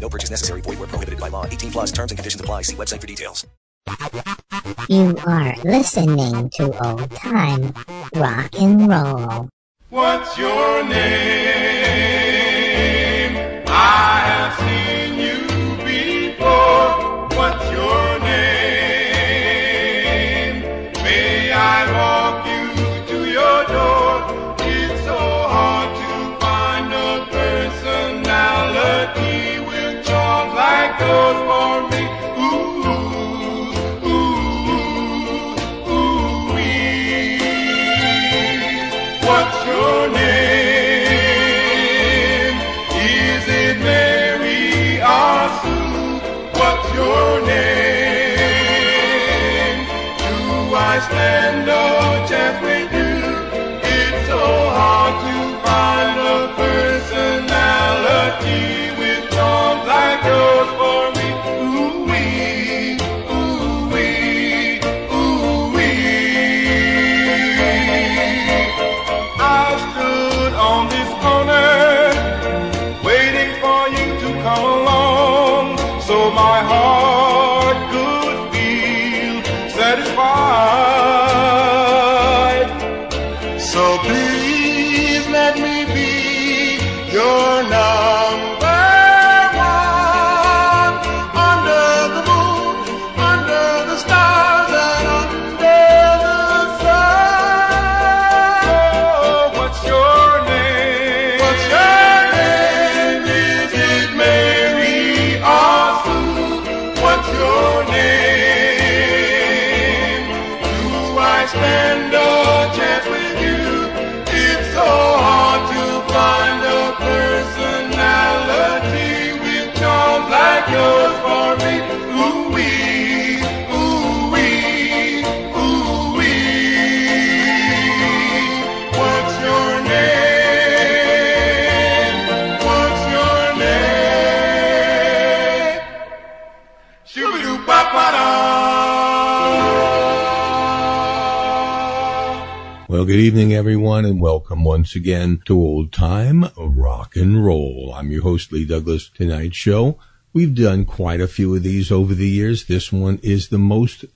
No purchase necessary. Void where prohibited by law. 18 plus terms and conditions apply. See website for details. You are listening to Old Time Rock and Roll. What's your name? Good evening, everyone, and welcome once again to Old Time Rock and Roll. I'm your host, Lee Douglas. Tonight's show, we've done quite a few of these over the years. This one is the most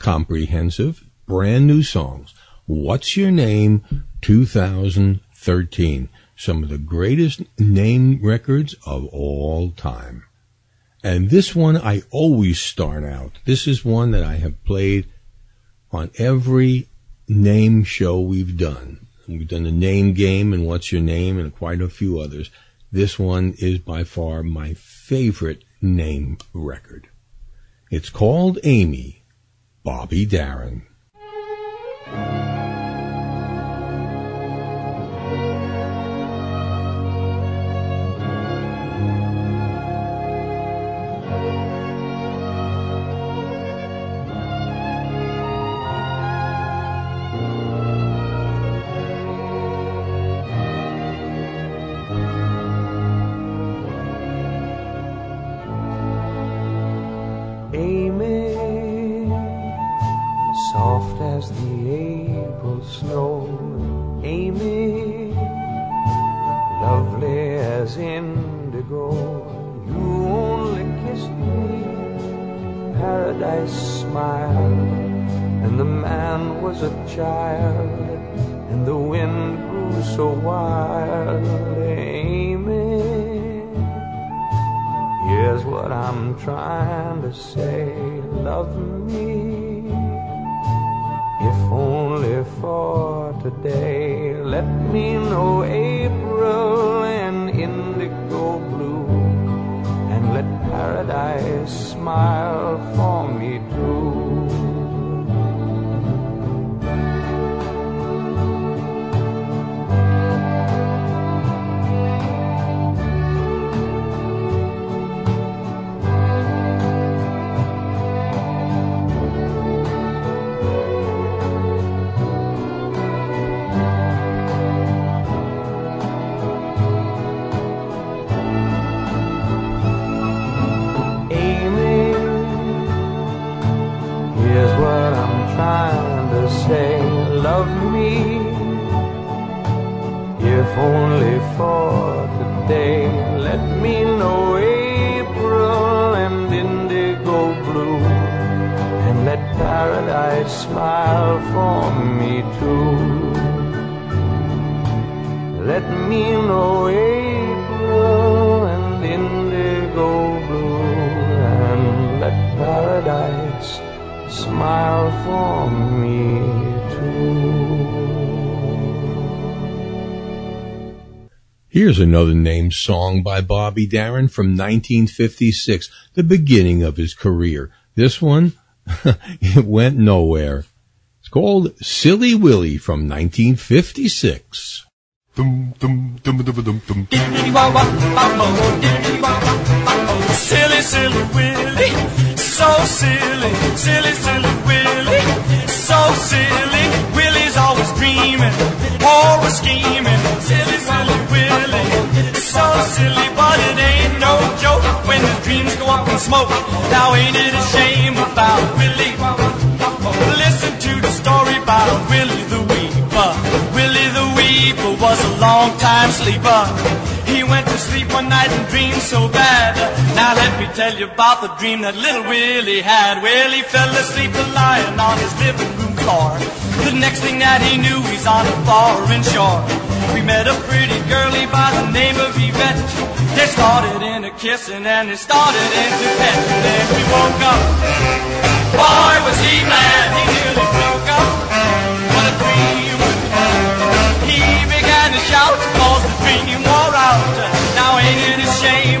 comprehensive, brand new songs. What's Your Name 2013. Some of the greatest name records of all time. And this one I always start out. This is one that I have played on every name show we've done. We've done the name game and what's your name and quite a few others. This one is by far my favorite name record. It's called Amy, Bobby Darin. Child, and the wind grew so wild. Amy. Here's what I'm trying to say. Another named song by Bobby Darin from 1956, the beginning of his career. This one, it went nowhere. It's called Silly Willie from 1956. Dreams go up in smoke. Now ain't it a shame about Willie? Listen to the story about Willie the Weeper. Willie the Weeper was a long time sleeper. He went to sleep one night and dreamed so bad. Now let me tell you about the dream that little Willie had. Well, he fell asleep lying on his living room floor. The next thing that he knew, he's on a foreign shore. We met a pretty girlie by the name of Yvette. They started in kissing and they started into pet. Then we woke up. Boy, was he mad. He nearly broke up. What a dream. He began to shout cause the dream wore out. Now ain't it a shame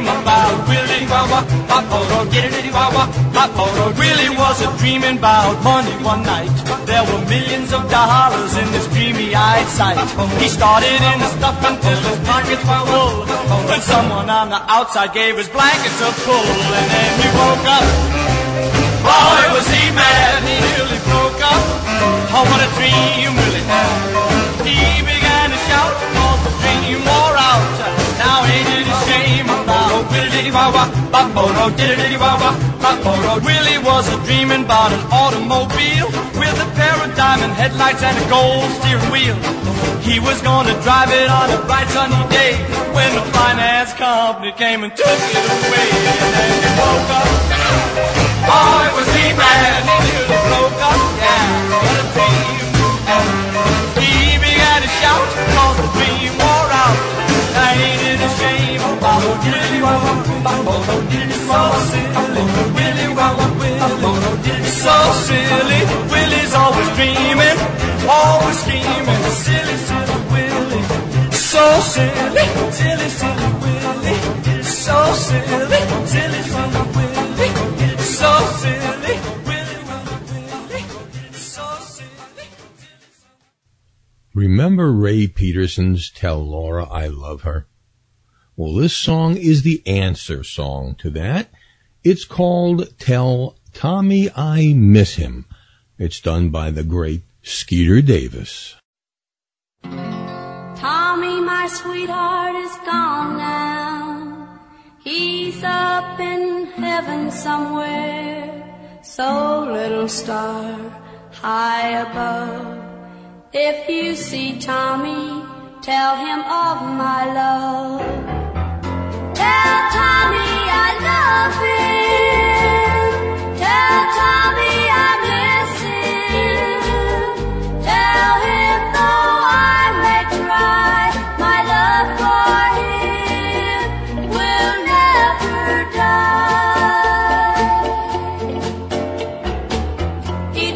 Willie Wawa? Pop-poro, get-it-itty-wawa, pop-poro. Willie was a dreaming about money one night. There were millions of dollars in this dreamy-eyed sight. He started in the stuff until his pockets were full. When someone on the outside gave his blankets a pull, and then he woke up. Boy, was he mad, he nearly broke up. Oh, what a dream Willie had. Wawa, Baporo, diddity wawa, Baporo. Willie was a dreaming about an automobile with a pair of diamond headlights and a gold steering wheel. He was gonna drive it on a bright sunny day when the finance company came and took it away. And then he woke up. Boy, was he mad, he nearly broke up. Yeah, what a dream. He began to shout, cause the dream wore out. Now ain't it so silly. Always dreaming, always scheming. Silly, silly so silly. Silly, silly so silly. Silly, silly so silly. Remember Ray Peterson's Tell Laura I Love Her? Well, this song is the answer song to that. It's called Tell Tommy I Miss Him. It's done by the great Skeeter Davis. Tommy, my sweetheart, is gone now. He's up in heaven somewhere. So, little star, high above. If you see Tommy, tell him of my love.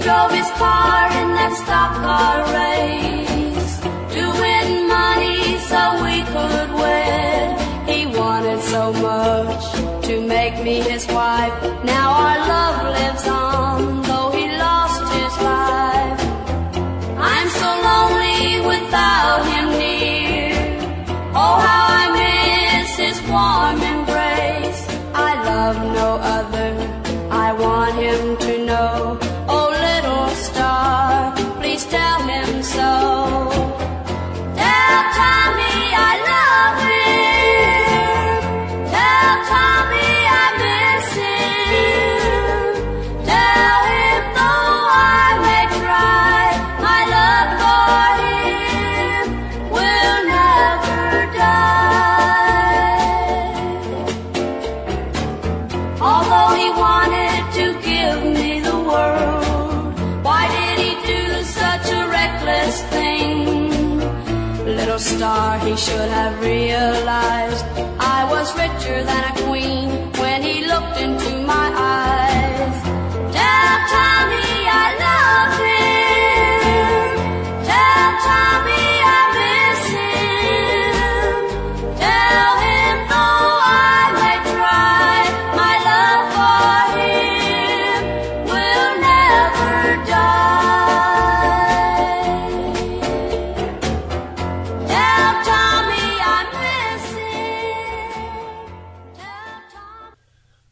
Drove his car in that stock car race so much to make me his wife. Now our star, he should have realized I was richer than a queen when he looked into my eyes. Tell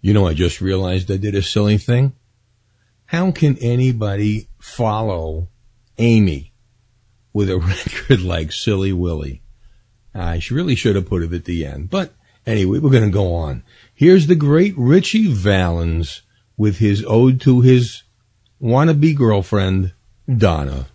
You know, I just realized I did a silly thing. How can anybody follow Amy with a record like Silly Willie? I really should have put it at the end. But anyway, we're going to go on. Here's the great Ritchie Valens with his ode to his wannabe girlfriend, Donna.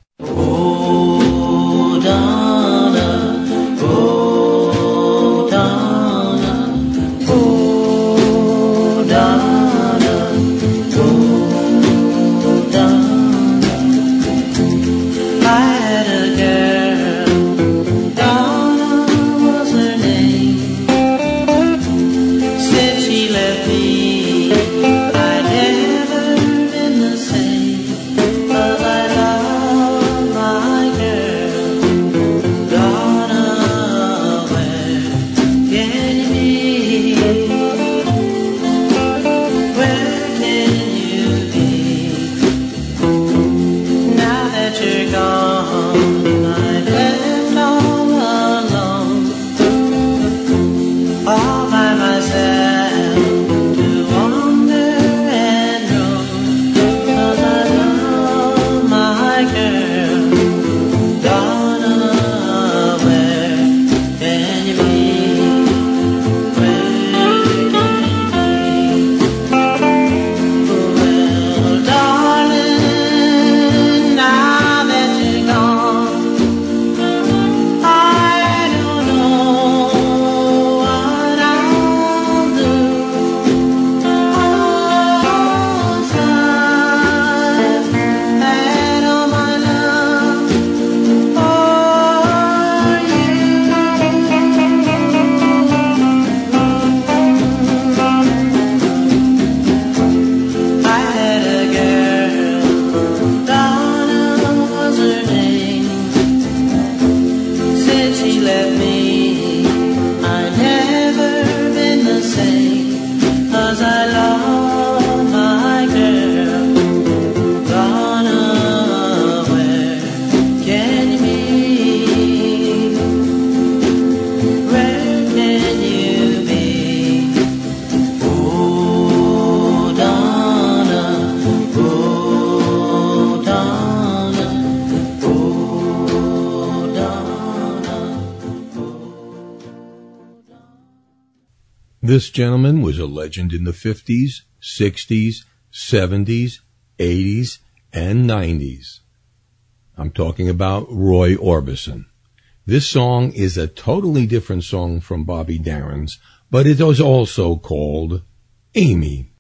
In the 50s, 60s, 70s, 80s, and 90s. I'm talking about Roy Orbison. This song is a totally different song from Bobby Darin's, but it was also called Amy.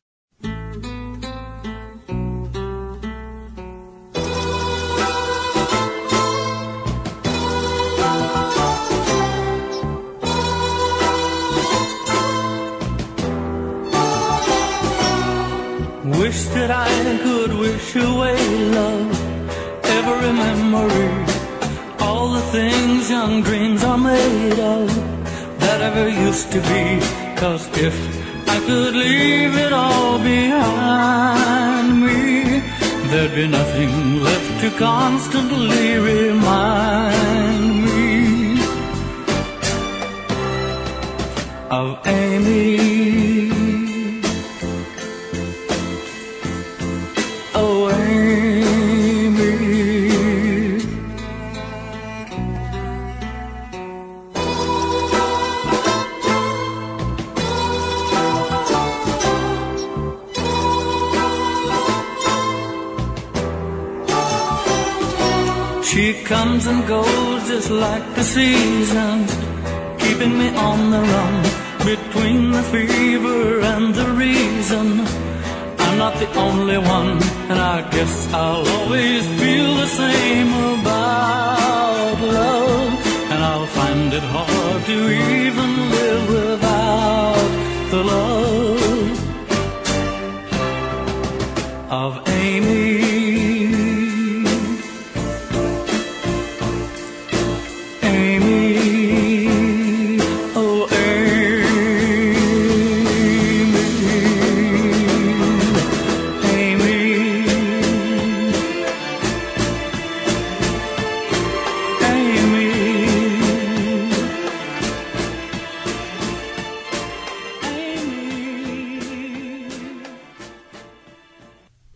Wish that I could wish away love, every memory, all the things young dreams are made of, that ever used to be. Cause if I could leave it all behind me, there'd be nothing left to constantly remind me of Amy. She comes and goes just like the seasons, keeping me on the run between the fever and the reason. I'm not the only one, and I guess I'll always feel the same about love, and I'll find find it hard to even live without the love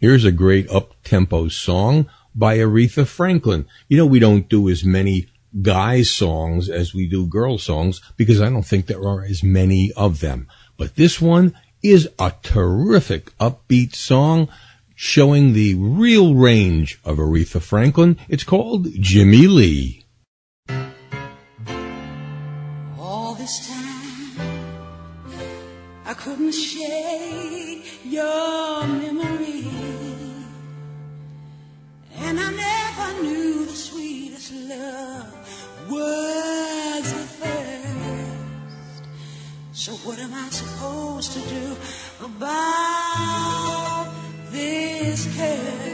Here's a great up-tempo song by Aretha Franklin. You know, we don't do as many guy songs as we do girl songs because I don't think there are as many of them. But this one is a terrific upbeat song showing the real range of Aretha Franklin. It's called Jimmy Lee. So what am I supposed to do about this curse?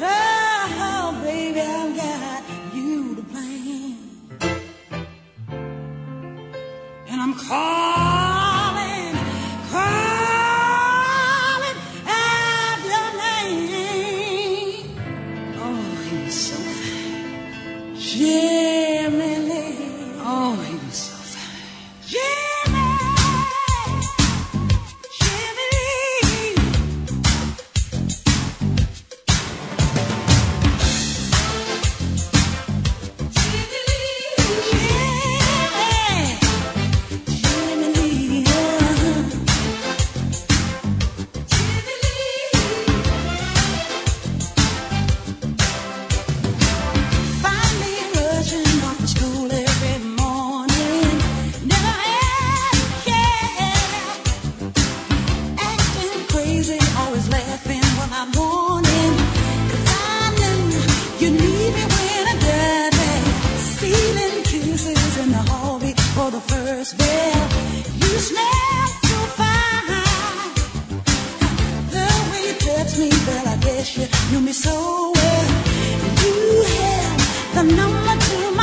Oh, baby, I've got you to blame. And I'm calling, fine. You knew me so well. You held the number to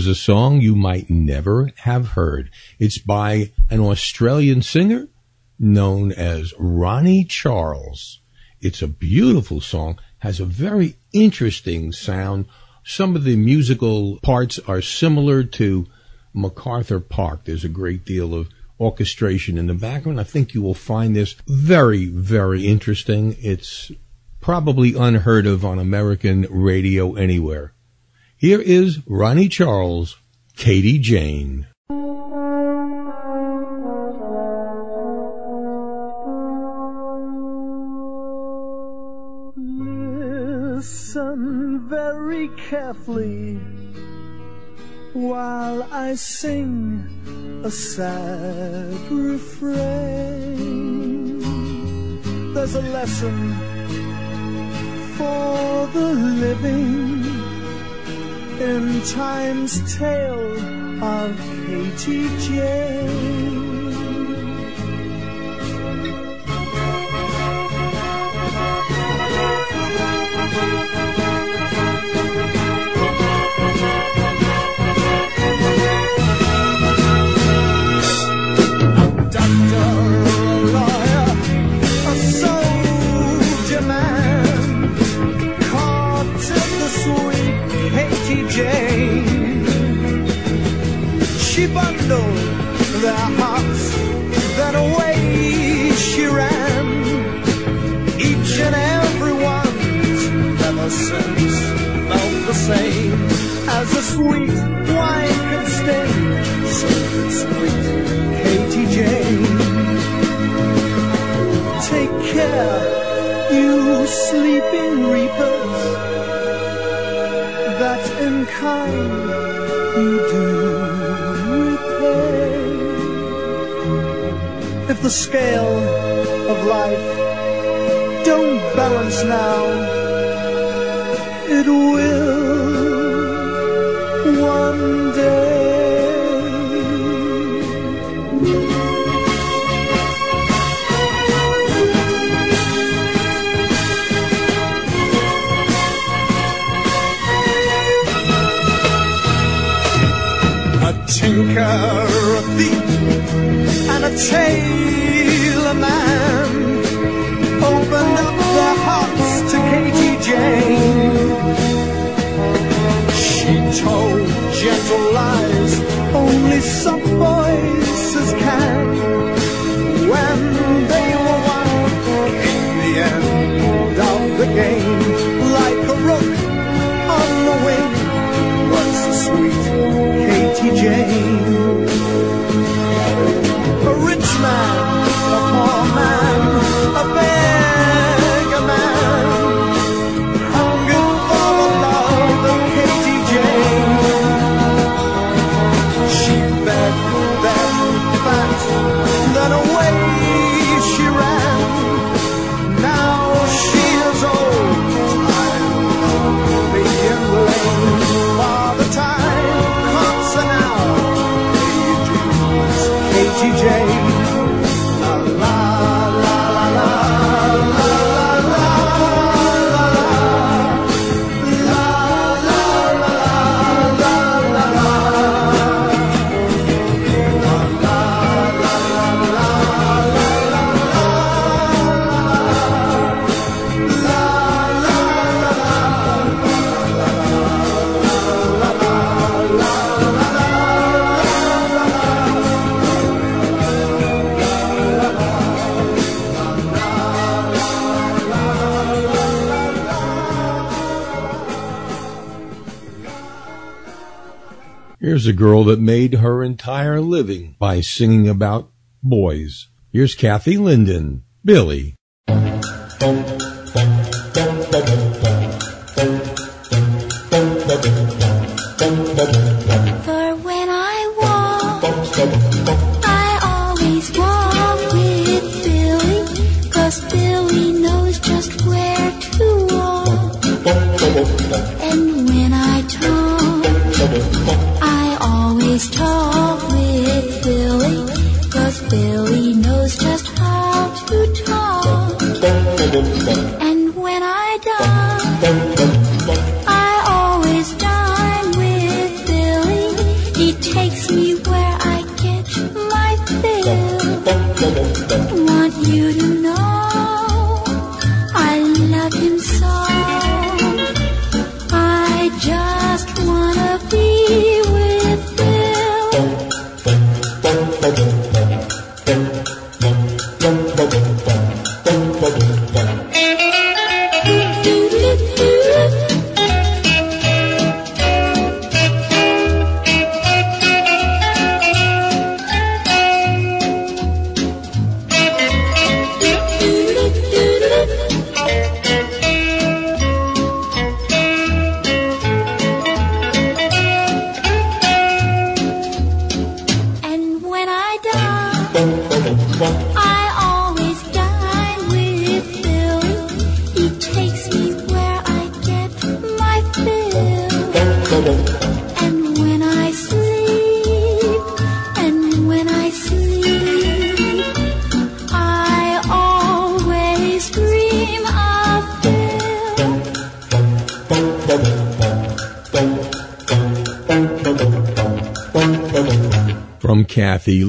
Here's a song you might never have heard. It's by an Australian singer known as Ronnie Charles. It's a beautiful song, has a very interesting sound. Some of the musical parts are similar to MacArthur Park. There's a great deal of orchestration in the background. I think you will find this very, very interesting. It's probably unheard of on American radio anywhere. Here is Ronnie Charles, Katie Jane. Listen very carefully while I sing a sad refrain. There's a lesson for the living in time's tale of Katie Jane. Same as a sweet wine can sting. So sweet, Katie Jane. Take care, you sleeping reapers, that in kind you do repay. If the scale of life don't balance now, it will tinker, a thief, and a tailor man opened up their hearts to Katie Jane. She told gentle lies only soft Here's a girl that made her entire living by singing about boys. Here's Kathy Linden, Billy.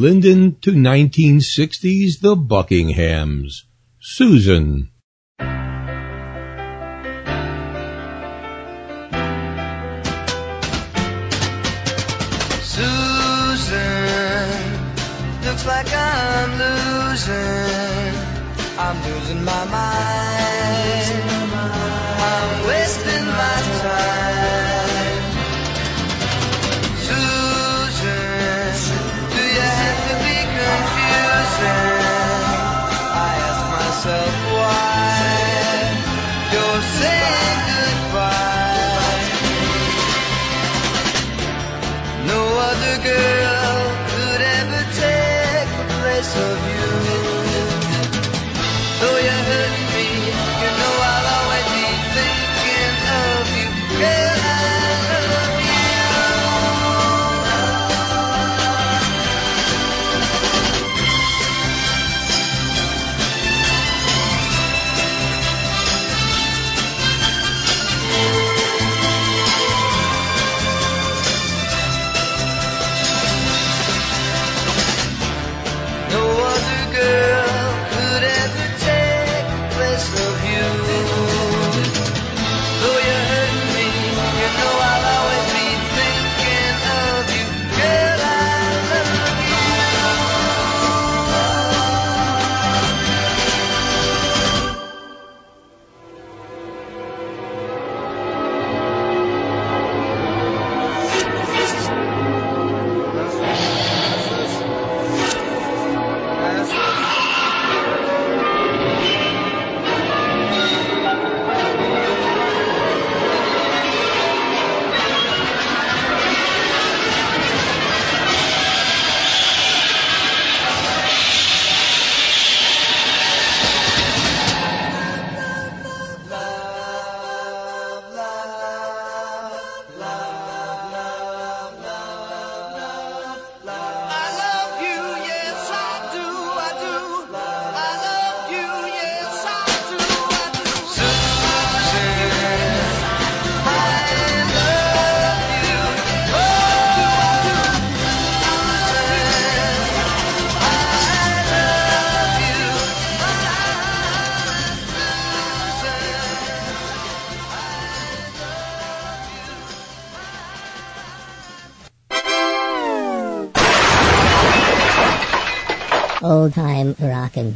Linden to 1960s The Buckinghams. Susan.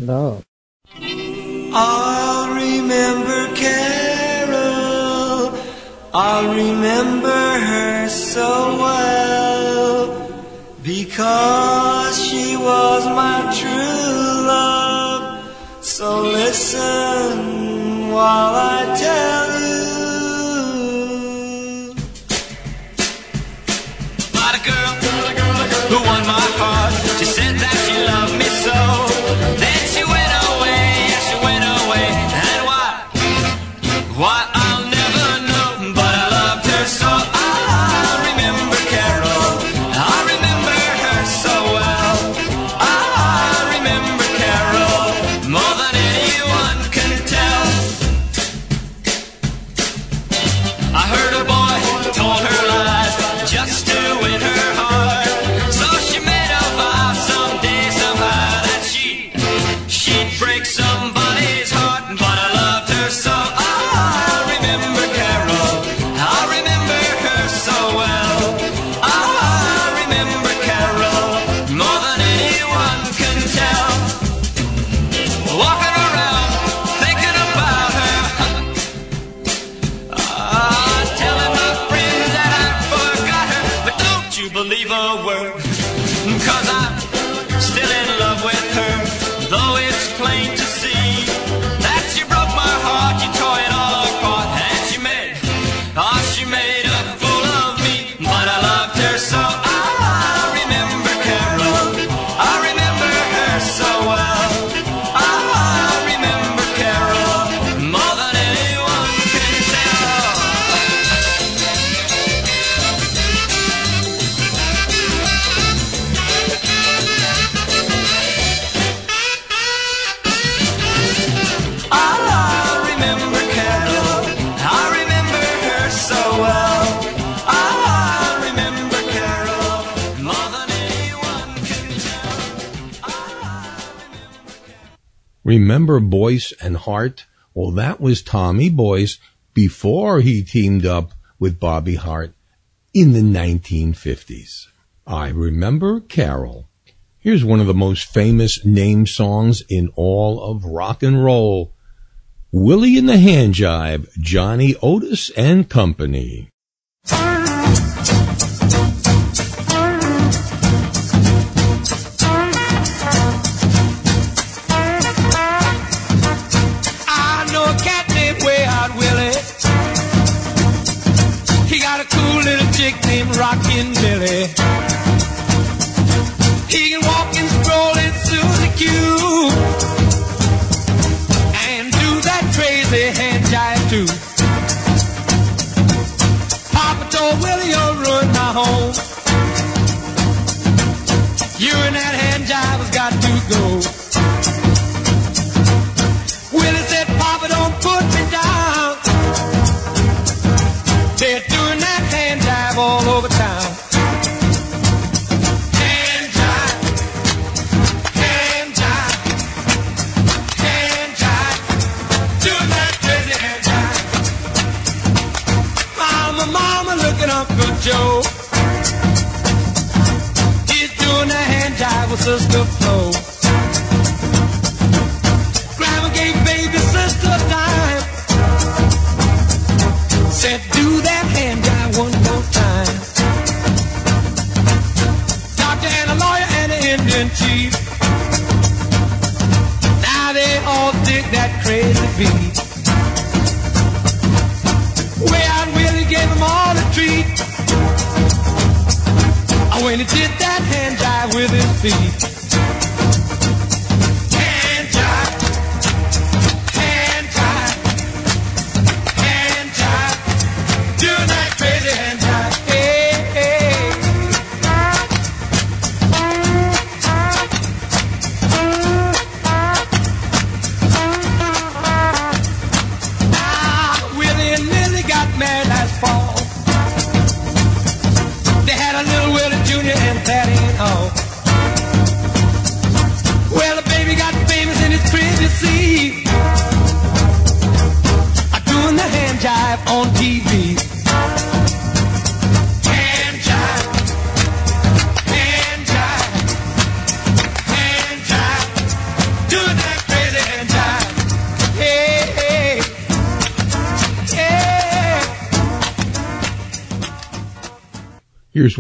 Rock Boyce and Hart. Well, that was Tommy Boyce before he teamed up with Bobby Hart in the 1950s. I remember Carol. Here's one of the most famous name songs in all of rock and roll. Willie and the Hand Jive," Johnny Otis and Company.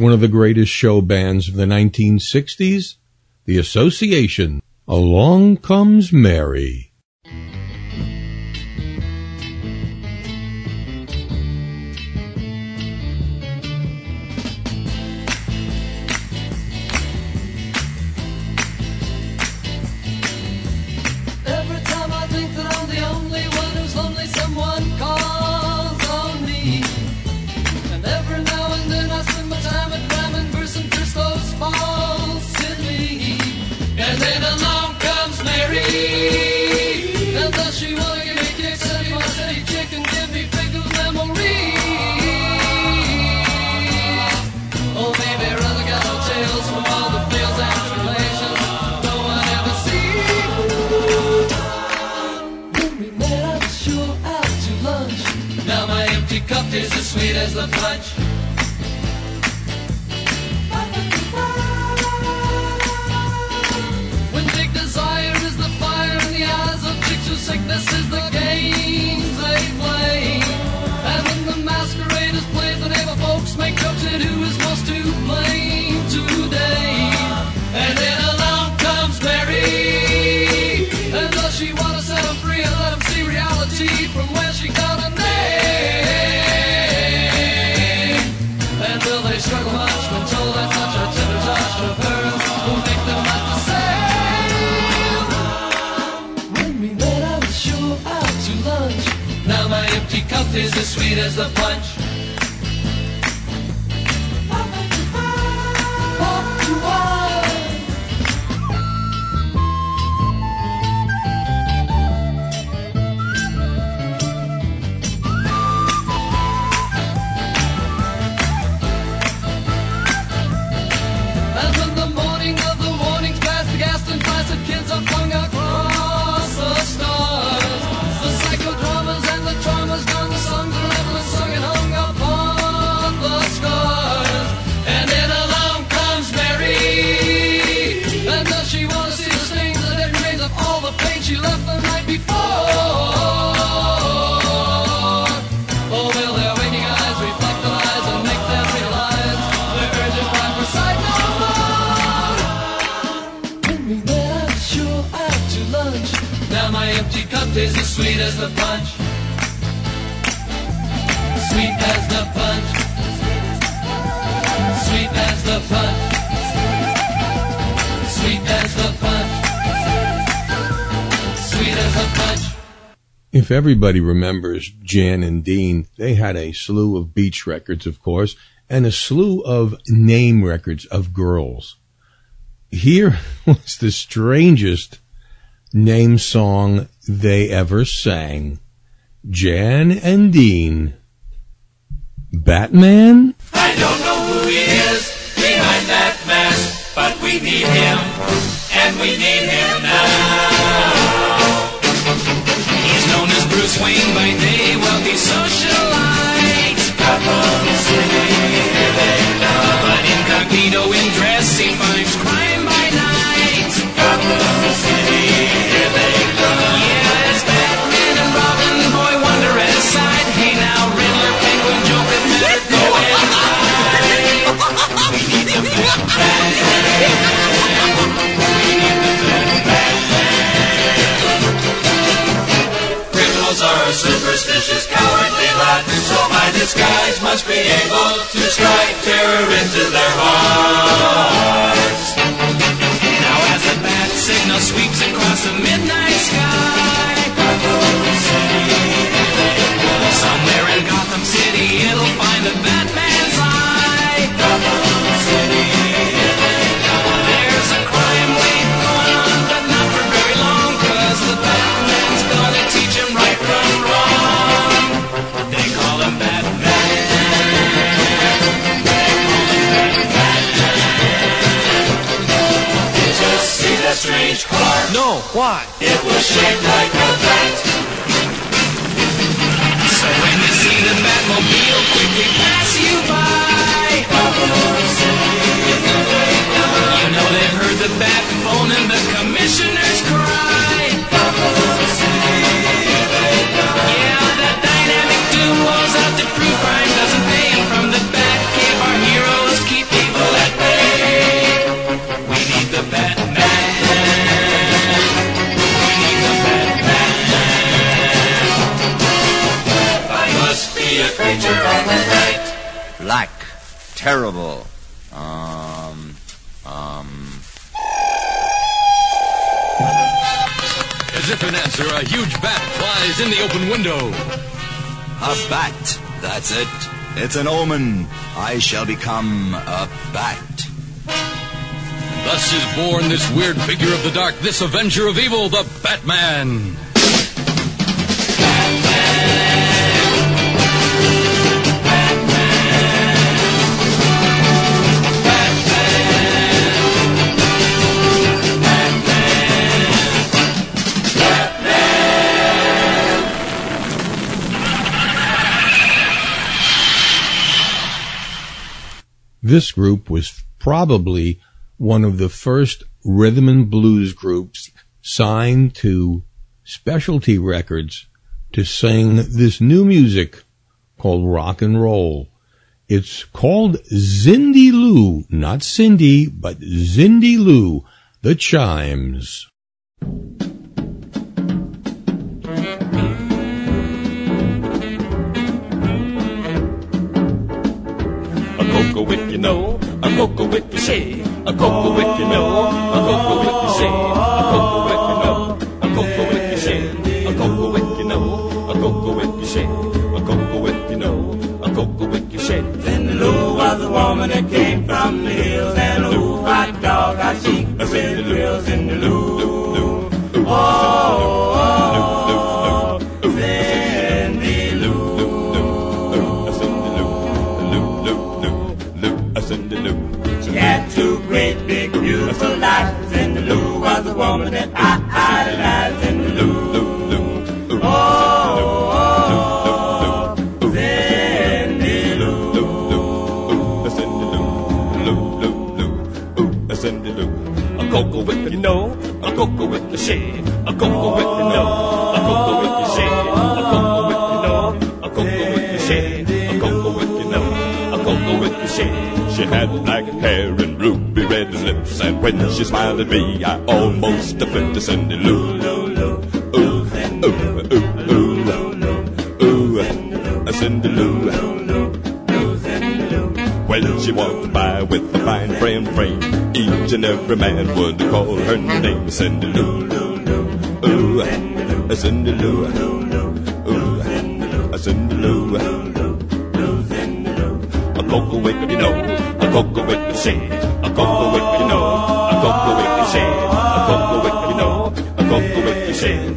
one of the greatest show bands of the 1960s, the Association, Along Comes Mary. As sweet as the punch. Everybody remembers Jan and Dean, they had a slew of beach records, of course, and a slew of name records of girls. Here was the strangest name song they ever sang. Jan and Dean. Batman? I don't know who he is behind that mask, but we need him, and we need him now. Bruce Wayne by day, wealthy socialite. Gotham here they come. But incognito a cowardly lot, so my disguise must be able to strike terror into their hearts. Now as the bat signal sweeps across the midnight sky, Gotham City, somewhere in Gotham City, it'll find the Batman's strange car? No, why? It was shaped like a bat. So when you see the Batmobile quickly pass you by, you know they've heard the bat phone and the creature of the night. Black. Terrible. Um. Um. As if in answer, a huge bat flies in the open window. A bat. That's it. It's an omen. I shall become a bat. Thus is born this weird figure of the dark, this avenger of evil, the Batman. This group was probably one of the first rhythm and blues groups signed to specialty records to sing this new music called rock and roll. It's called Zindy Lou, not Cindy, but Zindy Lou, the chimes. know, a cocoa with the shade, a cocoa with the know, a cocoa with the shade, a cocoa with the know, a cocoa with the shade, a cocoa with the know, a cocoa with the shade, a cocoa with the know, a cocoa with the shade. Then Lou was a woman that came from the hills, and Lou white dog, I she a the wheels in the Lou. Oh, woman that I idolized. Cindy Lou. Oh, Cindy Lou. Cindy Lou. A cocoa with you know, a cocoa with the shade, a cocoa with you know, a cocoa with the shade, a cocoa with you know, a cocoa with the shade, a cocoa with you know, a cocoa with the shade. She had black hair red lips, and when she smiled at me, I almost flipped to Cindy Lou. Ooh, ooh, ooh, ooh, ooh, Lou. When she walked by with a fine frame frame, each and every man would call her name Cindy Lou. Ooh, Cindy Lou. Ooh, Cindy Lou. A cocoa wick, you know, a cocoa wick the shade, a cocoa wick, you know, a cocoa the shade, a cocoa wick, you know, a cocoa the shade,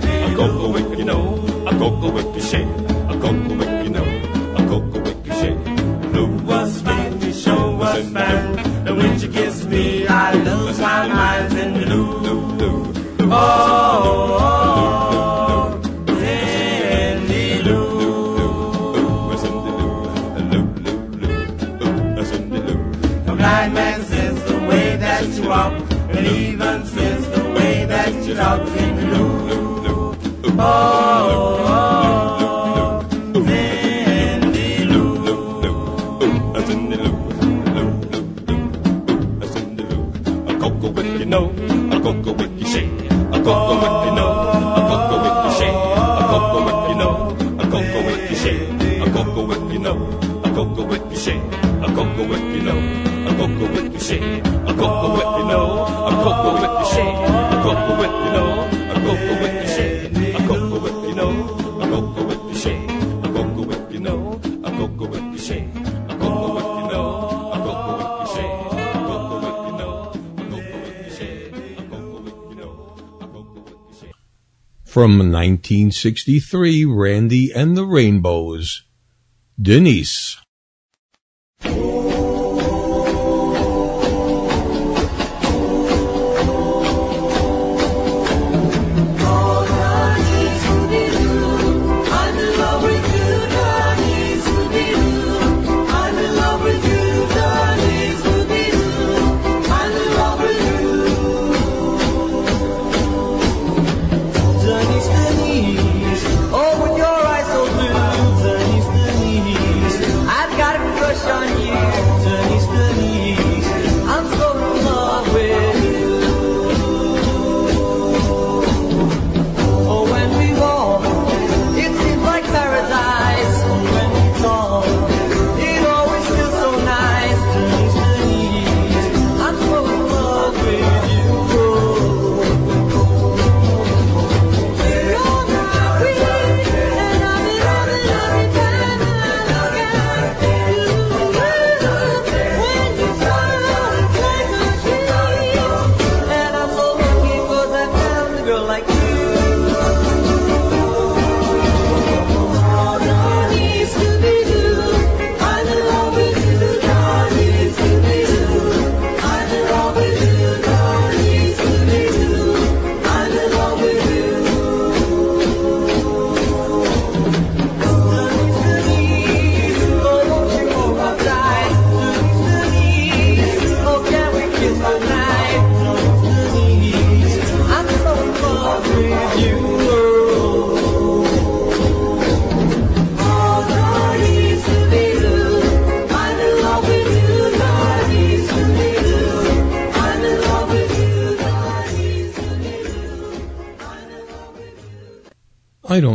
cocoa wick, you know, a cocoa wick you shade, a cocoa wick, you know, a cocoa wick you shade, a cocoa wick, you know, a cocoa wick you shade, a cocoa wick, you know, a cocoa wick you shade, a cocoa wick, you know, a cocoa wick you shade. From 1963, Randy and the Rainbows. Denise,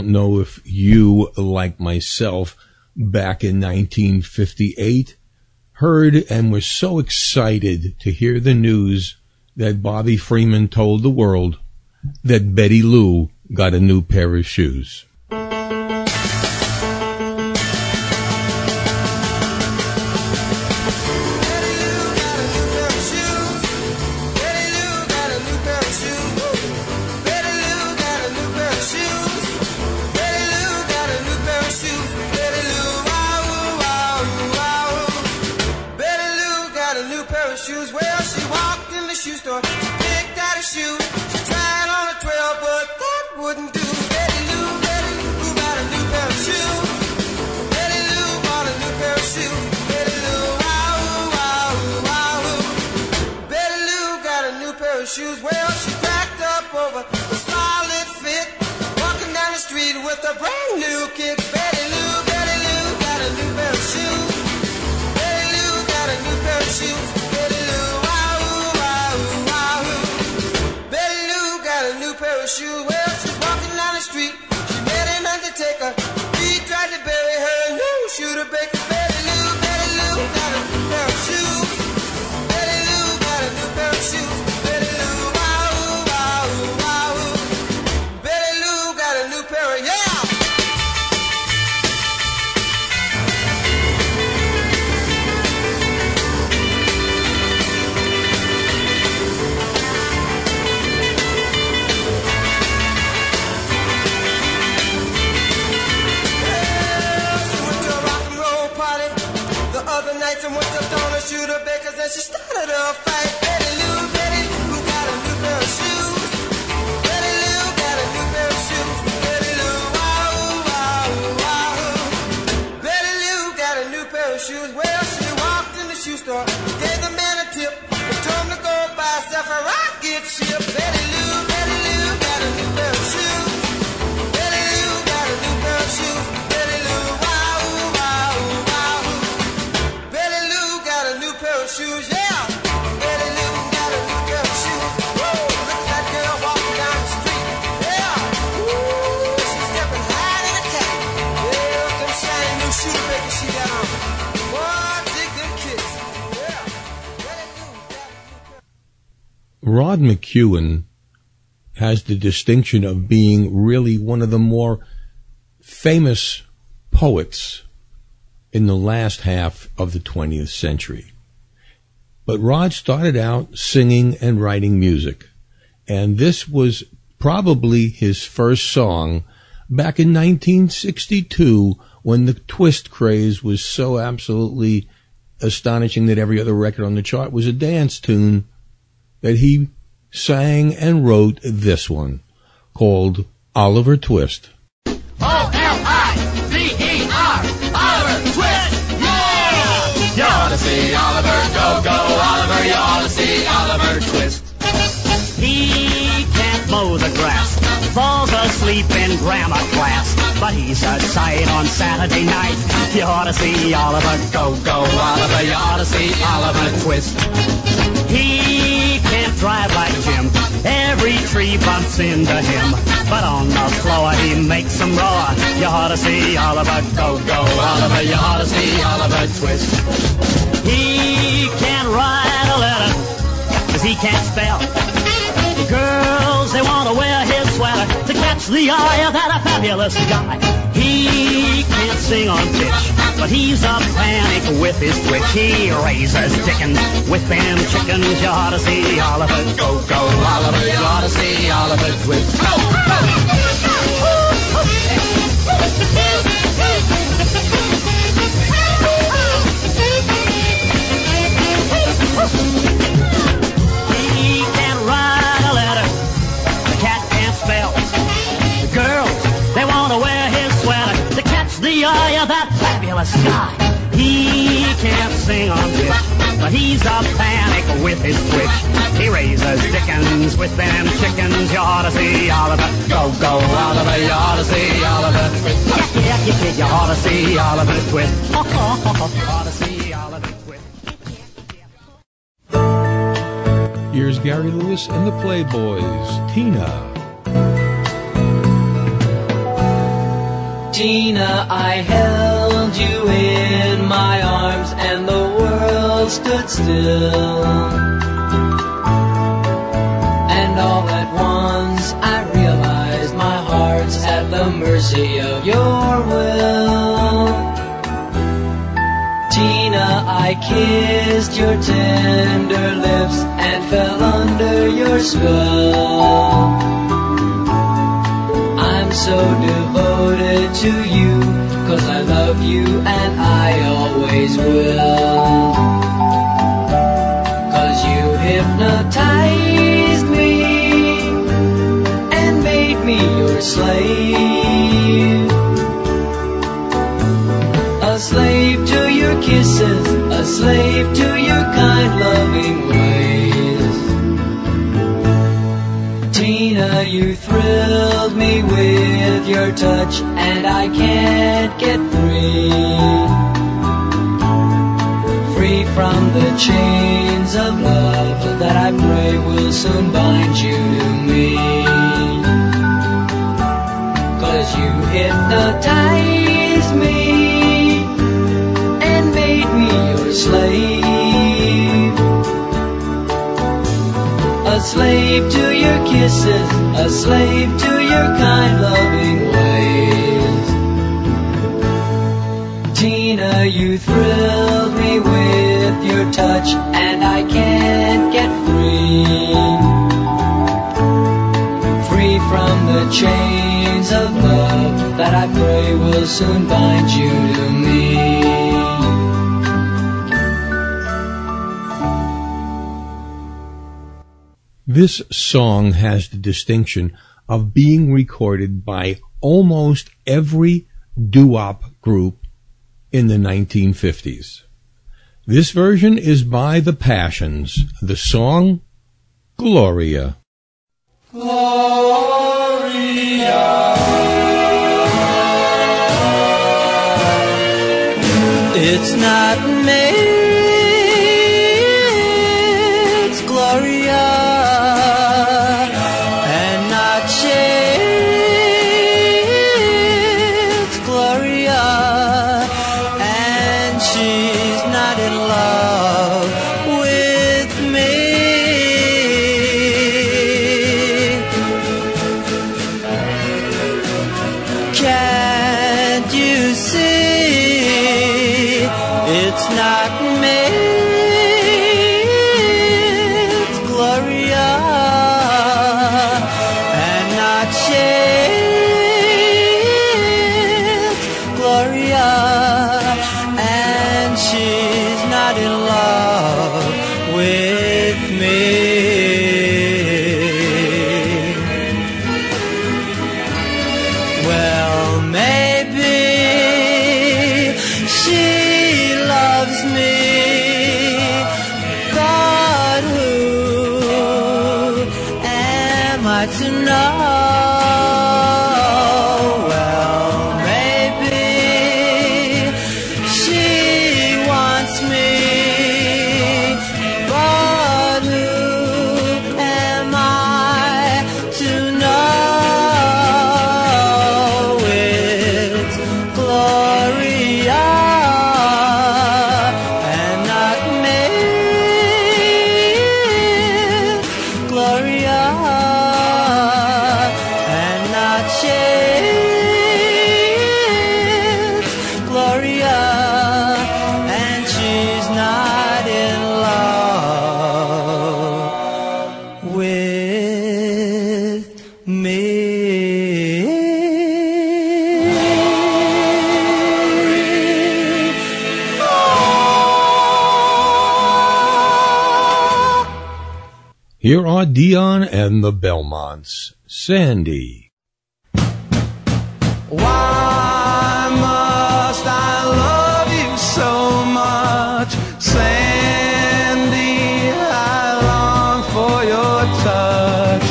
don't know if you, like myself, back in 1958, heard and were so excited to hear the news that Bobby Freeman told the world that Betty Lou got a new pair of shoes. Rod has the distinction of being really one of the more famous poets in the last half of the 20th century. But Rod started out singing and writing music. And this was probably his first song back in 1962 when the twist craze was so absolutely astonishing that every other record on the chart was a dance tune that he sang and wrote this one called Oliver Twist. O-L-I-V-E-R, Oliver Twist, yeah! You ought to see Oliver, go, go, Oliver, you ought to see Oliver Twist. He can't mow the grass, falls asleep in grammar class, but he's a sight on Saturday night. You ought to see Oliver go, go, Oliver, you ought to see Oliver twist. He can't drive like Jim, every tree bumps into him, but on the floor he makes them roar. You ought to see Oliver go, go, Oliver, you ought to see Oliver twist. He can't write a letter, cause he can't spell. The girls, they want to wear sweater to catch the eye of that fabulous guy. He can't sing on pitch, but he's a panic with his twitch. He raises chickens with them chickens. You ought to see Oliver go, go, Oliver. You ought to see Oliver twist. Go, He He can't sing on pitch, but he's a panic with his twitch. He raises dickens with them chickens. You ought to see Oliver. Go, go, Oliver. You ought to see Oliver Twist. Yeah, yeah, yeah, yeah, you ought to see Oliver Twist. ought to see Oliver Twist. Here's Gary Lewis and the Playboys. Tina. Tina, I held you in my arms and the world stood still. And all at once I realized my heart's at the mercy of your will. Tina, I kissed your tender lips and fell under your spell. I'm so devoted to you, cause I love you and I always will. Cause you hypnotized me and made me your slave. A slave to your kisses, a slave to your kind, loving with your touch, and I can't get free. Free from the chains of love that I pray will soon bind you to me. Cause you hypnotized me and made me your slave. A slave to your kisses, a slave to your kind loving ways. Tina, you me with your touch, and I can't get free. Free from the chains of love that I pray will soon bind you to me. This song has the distinction of being recorded by almost every doo-wop group in the 1950s. This version is by The Passions. The song, Gloria. It's not me, Here are Dion and the Belmonts. Sandy. Why must I love you so much, Sandy? I long for your touch.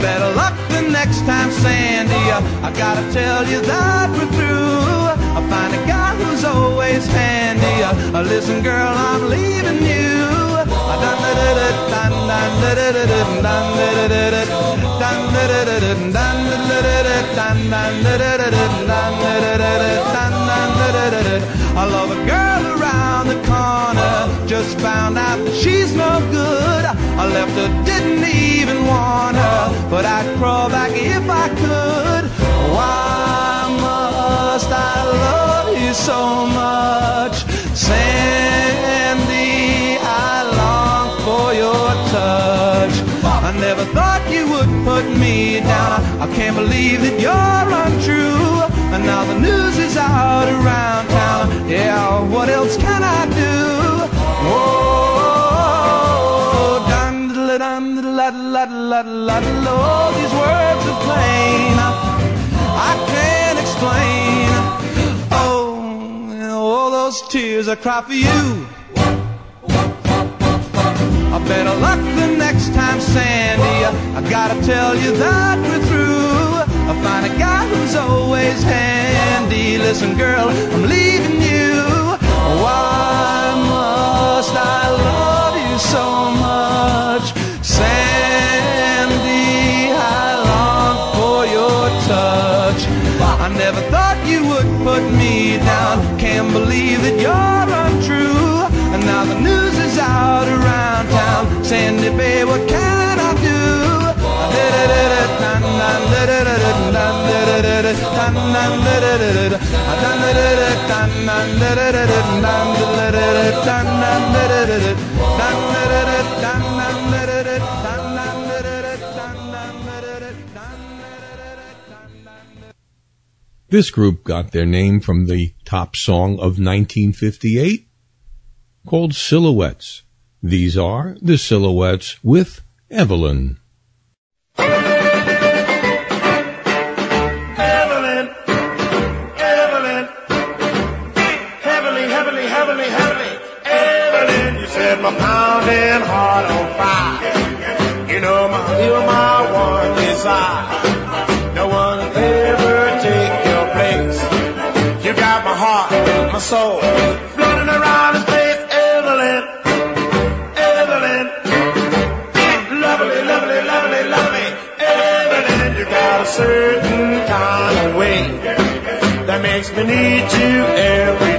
Better luck the next time, Sandy. I gotta tell you that we're through. I find a guy who's always handy. Listen, girl, I'm leaving you. I love a girl around the corner. Just found out that she's no good. I left her, didn't even want her, but I'd crawl back if I could. Why must I love you so much, Sandy? I never thought you would put me down. I can't believe that you're untrue. And now the news is out around town. Yeah, what else can I do? Oh, dun la la la la la. Oh, these words are plain. I can't explain. Oh, all those tears I cry for you. I better luck the next time, Sandy. I gotta tell you that we're through. I find a guy who's always handy. Listen, girl, I'm leaving you. Why must I love you so much? Sandy, I long for your touch. I never thought you would put me down. Can't believe that you're untrue. And now the news out around town. What can I? This group got their name from the top song of 1958 called Silhouettes. These are the Silhouettes with Evelyn. Evelyn, need you every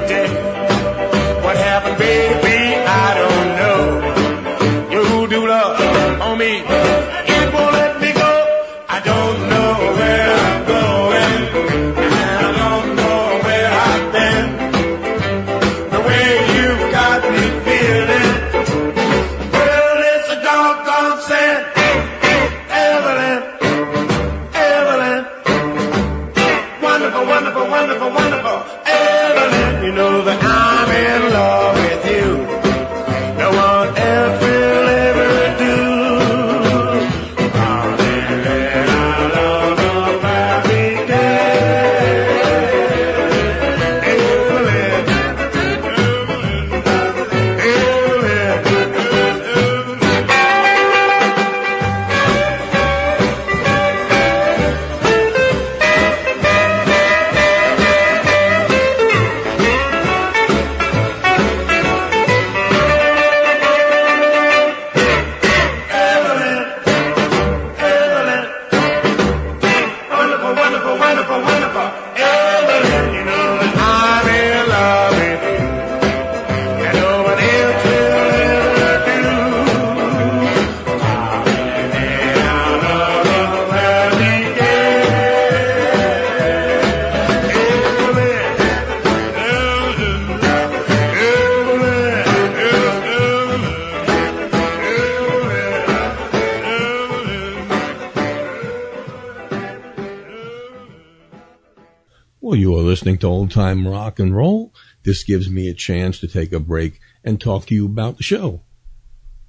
Old Time Rock and Roll. This gives me a chance to take a break and talk to you about the show.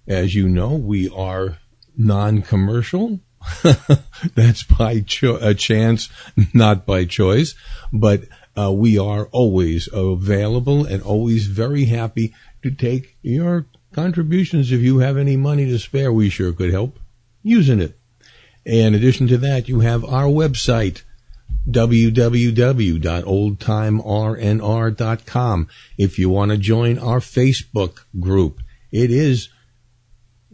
As you know, we are non-commercial. That's by cho- a chance, not by choice, but uh, we are always available and always very happy to take your contributions. If you have any money to spare, we sure could help using it. In addition to that, you have our website, www.oldtimernr.com. If you want to join our Facebook group, it is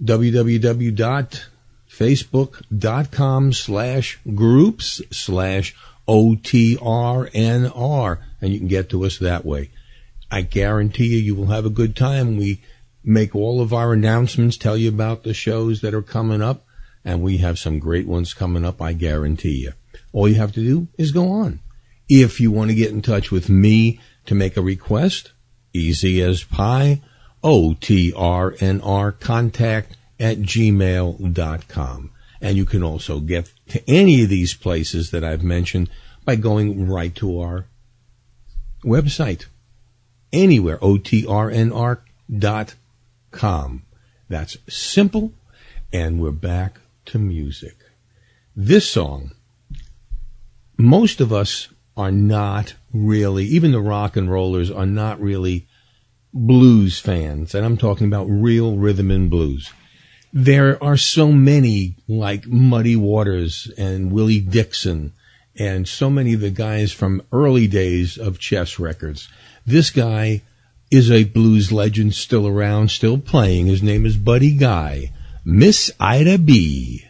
www.facebook.com slash groups slash OTRNR, and you can get to us that way. I guarantee you, you will have a good time. We make all of our announcements, tell you about the shows that are coming up, and we have some great ones coming up, I guarantee you. All you have to do is go on. If you want to get in touch with me to make a request, easy as pie, O-T-R-N-R contact at gmail.com. And you can also get to any of these places that I've mentioned by going right to our website. Anywhere, O-T-R-N-R dot com. That's simple and we're back to music. This song, most of us are not really, even the rock and rollers are not really blues fans, and I'm talking about real rhythm and blues. There are so many like Muddy Waters and Willie Dixon and so many of the guys from early days of chess records. This guy is a blues legend still around, still playing. His name is Buddy Guy. Miss Ida B.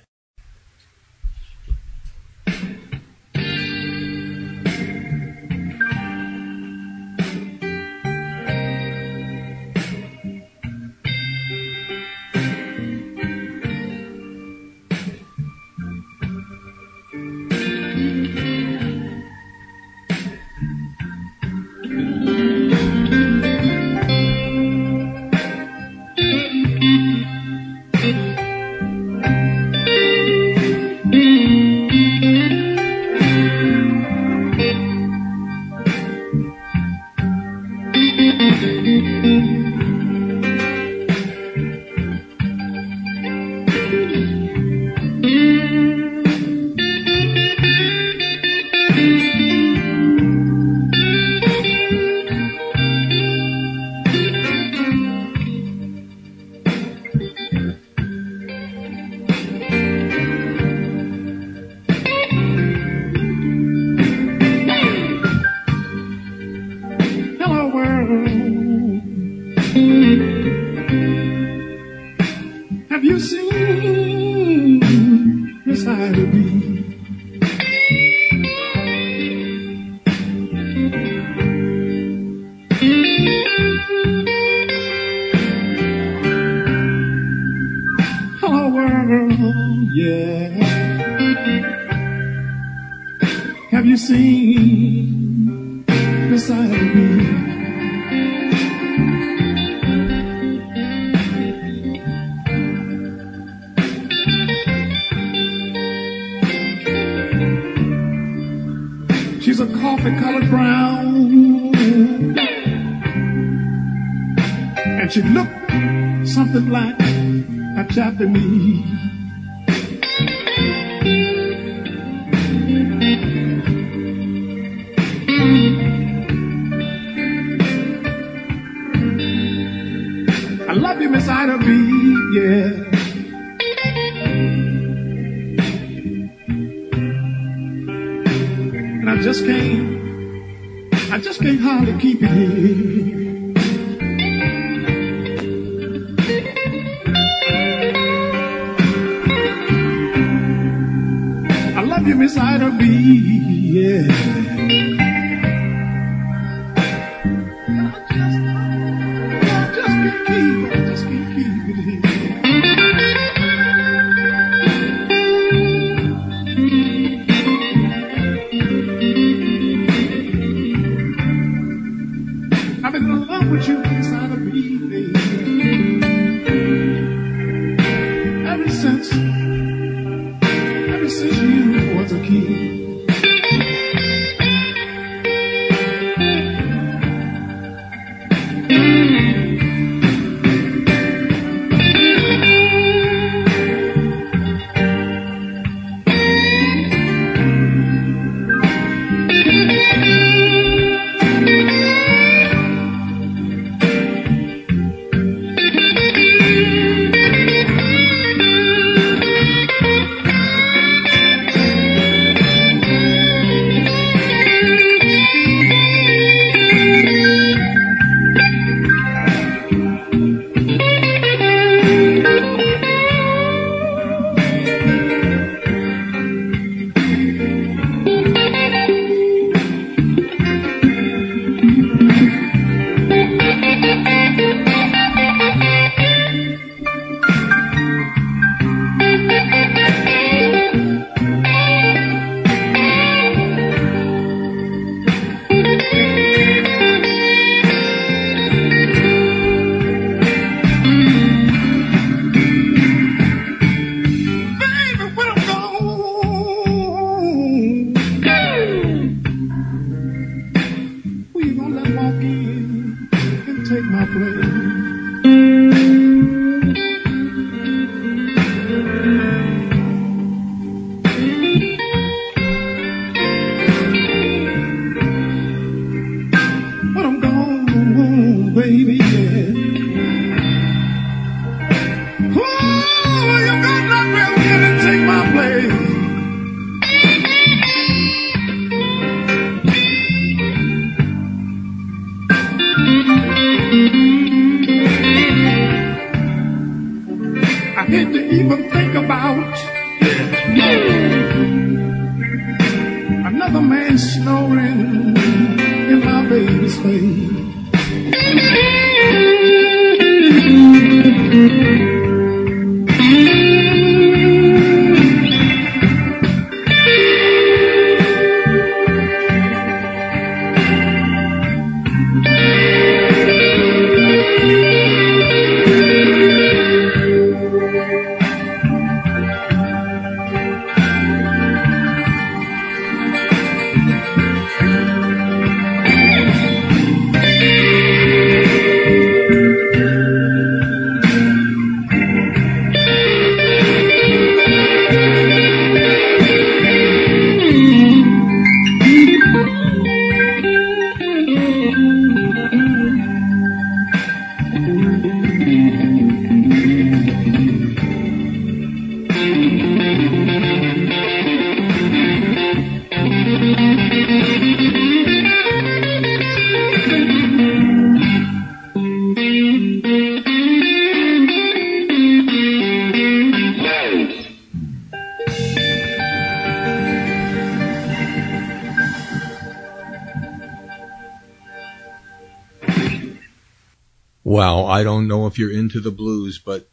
you're into the blues, but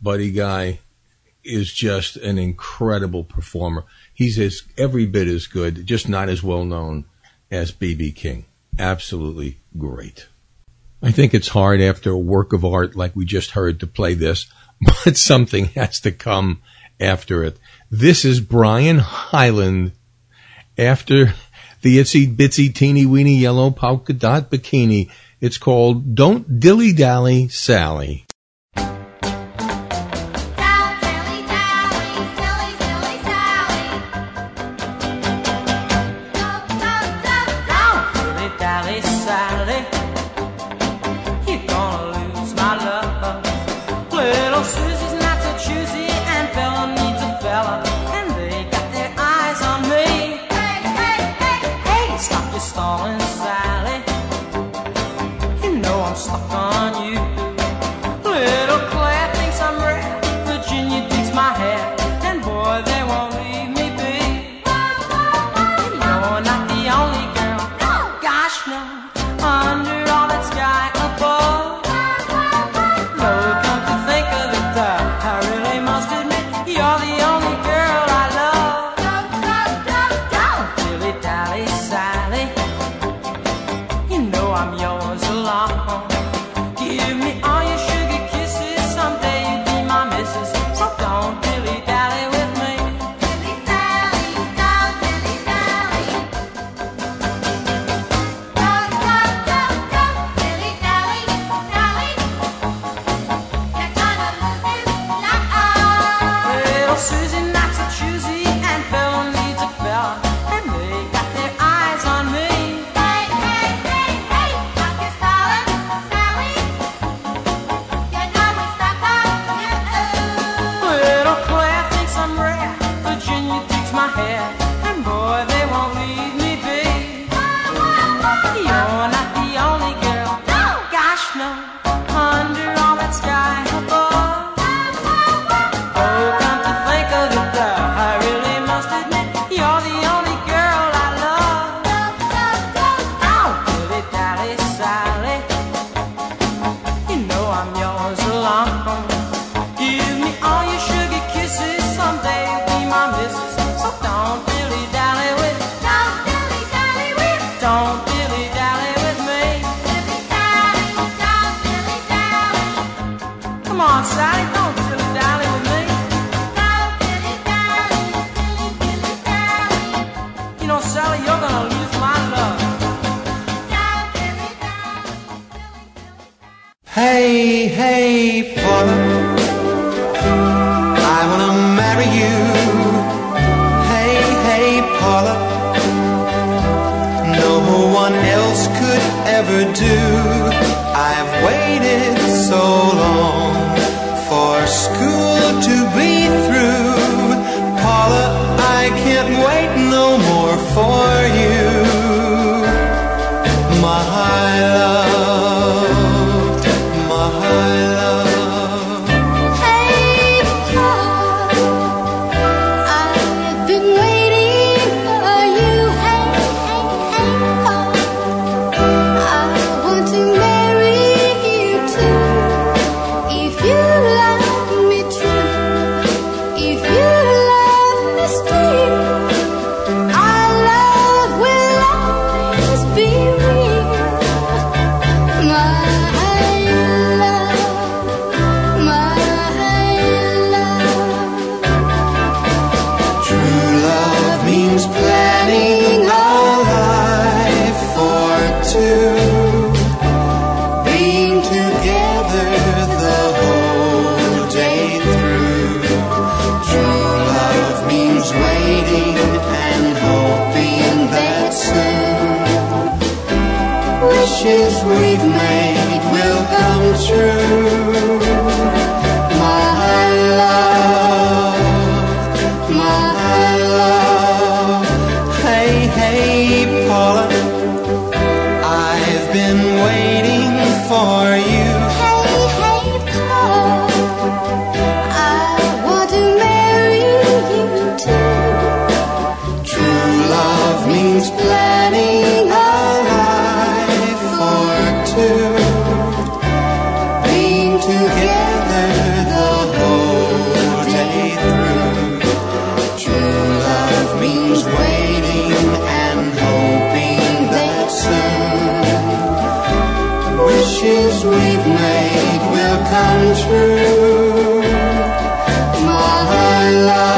Buddy Guy is just an incredible performer. He's as, every bit as good, just not as well known as BB King. Absolutely great. I think it's hard after a work of art like we just heard to play this, but something has to come after it. This is Brian Hyland after the itsy bitsy teeny weeny yellow polka dot bikini. It's called Don't Dilly Dally Sally. Allah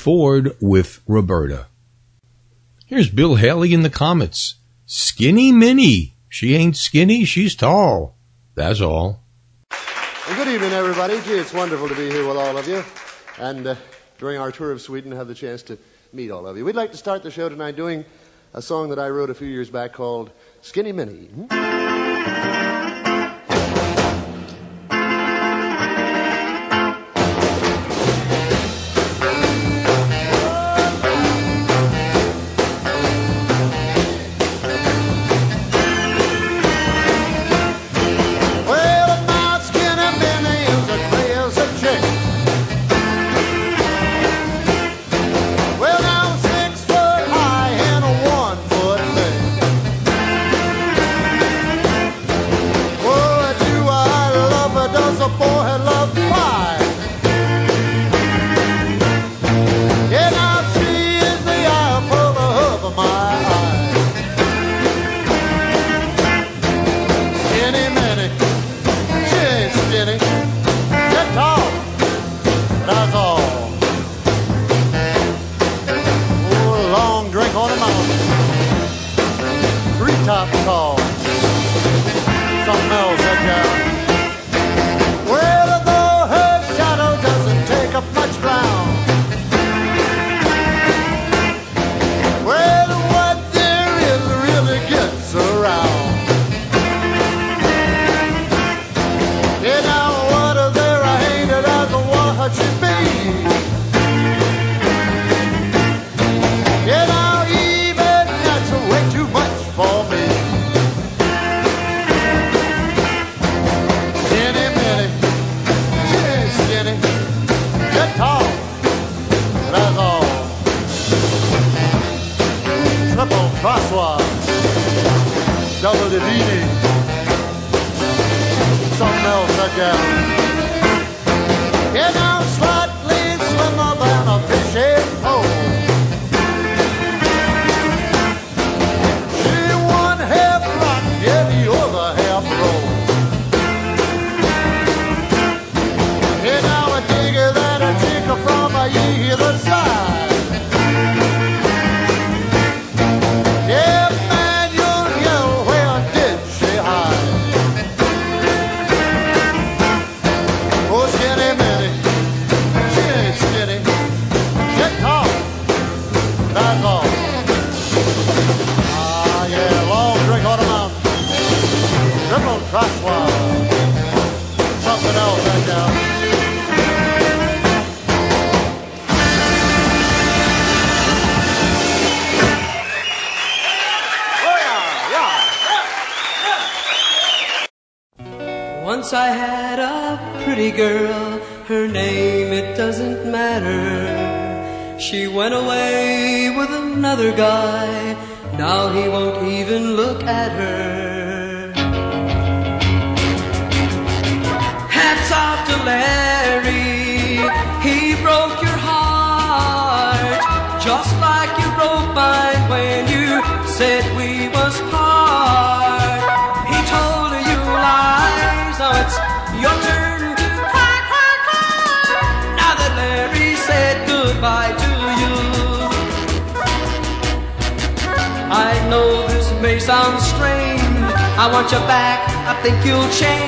Ford with Roberta. Here's Bill Haley in the Comets. Skinny Minnie. She ain't skinny, she's tall. That's all. Well, good evening, everybody. Gee, it's wonderful to be here with all of you. And uh, during our tour of Sweden, have the chance to meet all of you. We'd like to start the show tonight doing a song that I wrote a few years back called Skinny Minnie. you'll change.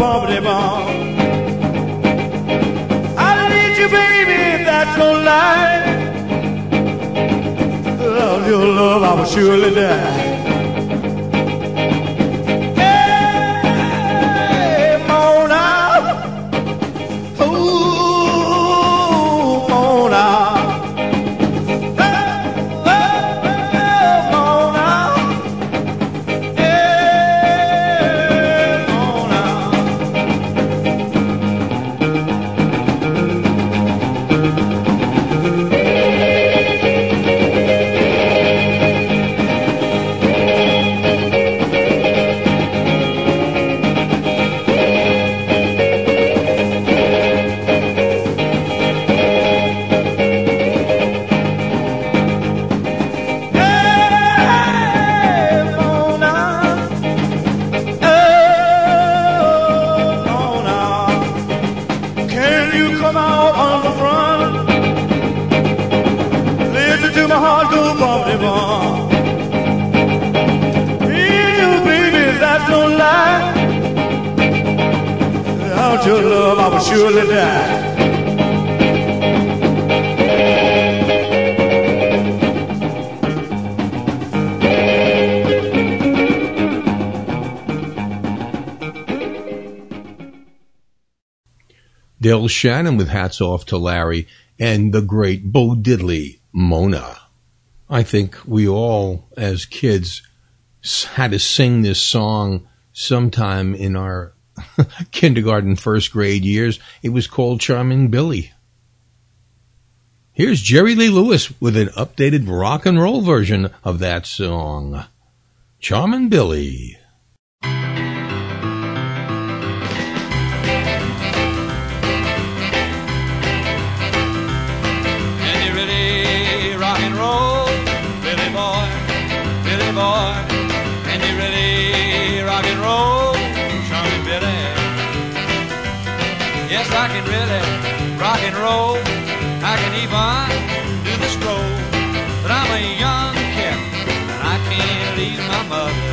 poverty bomb. I need you, baby, if that's no lie, Without your love, I will surely die. Del Shannon with Hats Off to Larry and the great Bo Diddley, Mona. I think we all, as kids, had to sing this song sometime in our kindergarten, first grade years. It was called Charming Billy. Here's Jerry Lee Lewis with an updated rock and roll version of that song. Charming Billy. Boy. And you ready, rock and roll, charming Billy. Yes, I can really rock and roll. I can even do the stroll. But I'm a young cat and I can't leave my mother.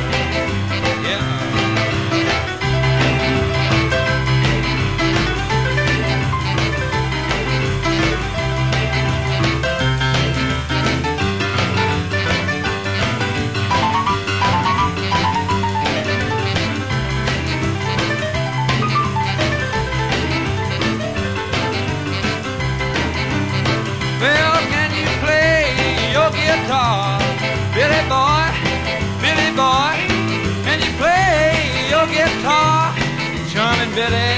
Charming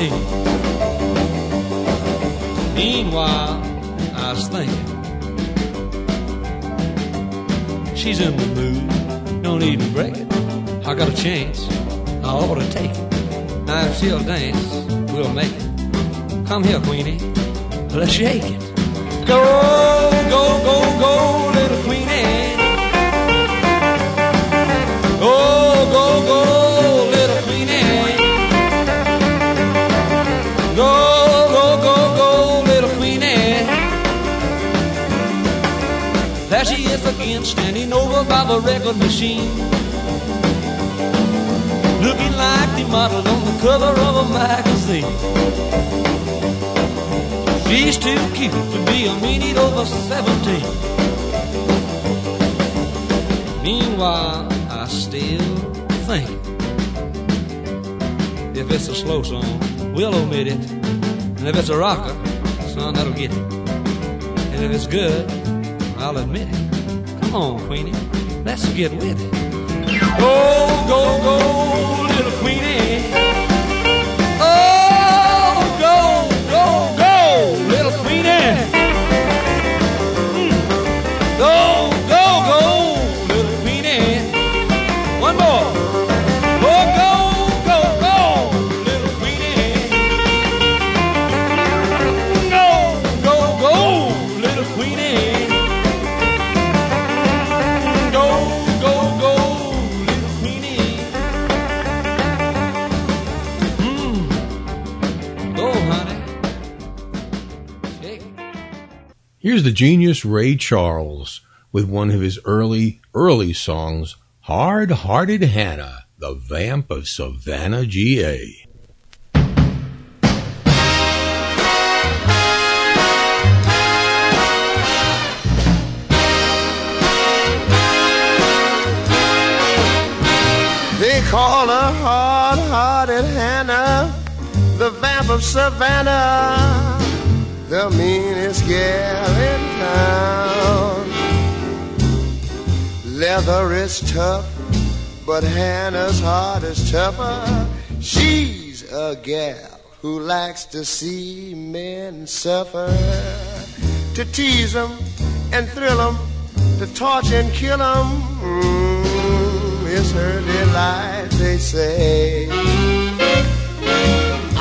17. Meanwhile, I was thinking, she's in the mood, don't even break it. I got a chance, I ought to take it. Now if she'll dance, we'll make it. Come here, Queenie, let's shake it. Go, over by the record machine. Looking like the model on the cover of a magazine. She's too cute to be a minute over 17. Meanwhile, I still think if it's a slow song, we'll omit it. And if it's a rocker, son, that'll get it. And if it's good, I'll admit it. Come on, Queenie, let's get with it. Go, go, go, Here's the genius Ray Charles with one of his early, early songs, Hard Hearted Hannah, the Vamp of Savannah, GA. They call her hard-hearted Hannah, the vamp of Savannah, the meanest gal in town. Leather is tough, but Hannah's heart is tougher. She's a gal who likes to see men suffer, to tease 'em and thrill 'em, to torture and kill 'em. Mm, is her delight, they say.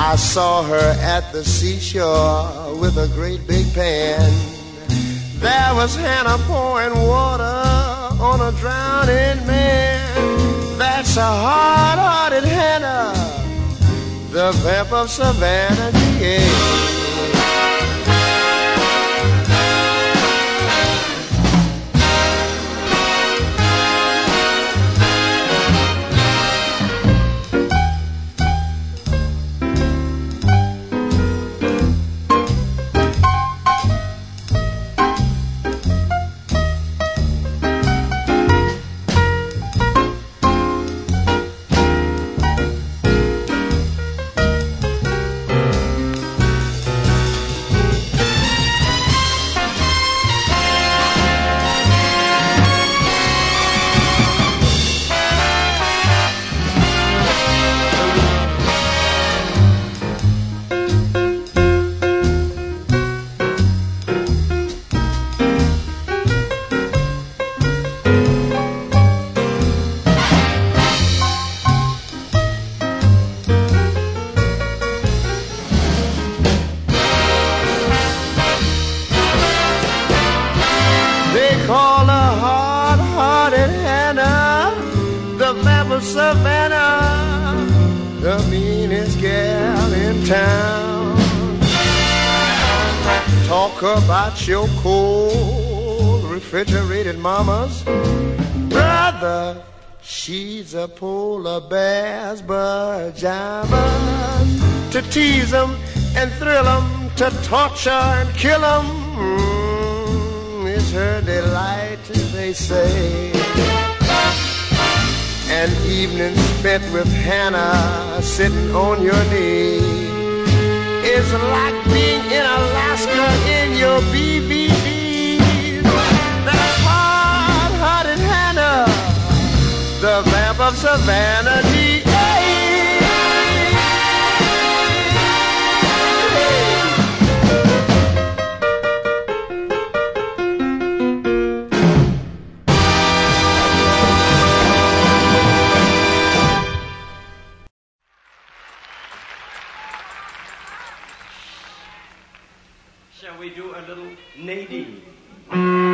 I saw her at the seashore with a great big pan. There was Hannah pouring water on a drowning man. That's a hard-hearted Hannah, the vamp of Savannah, GA. Polar bear's pajamas. To tease 'em and thrill 'em, to torture and kill 'em. Mm, is her delight, they say. An evening spent with Hannah sitting on your knee is like being in Alaska in your BVD. The vamp of Savannah, GA. Shall we do a little Nadine?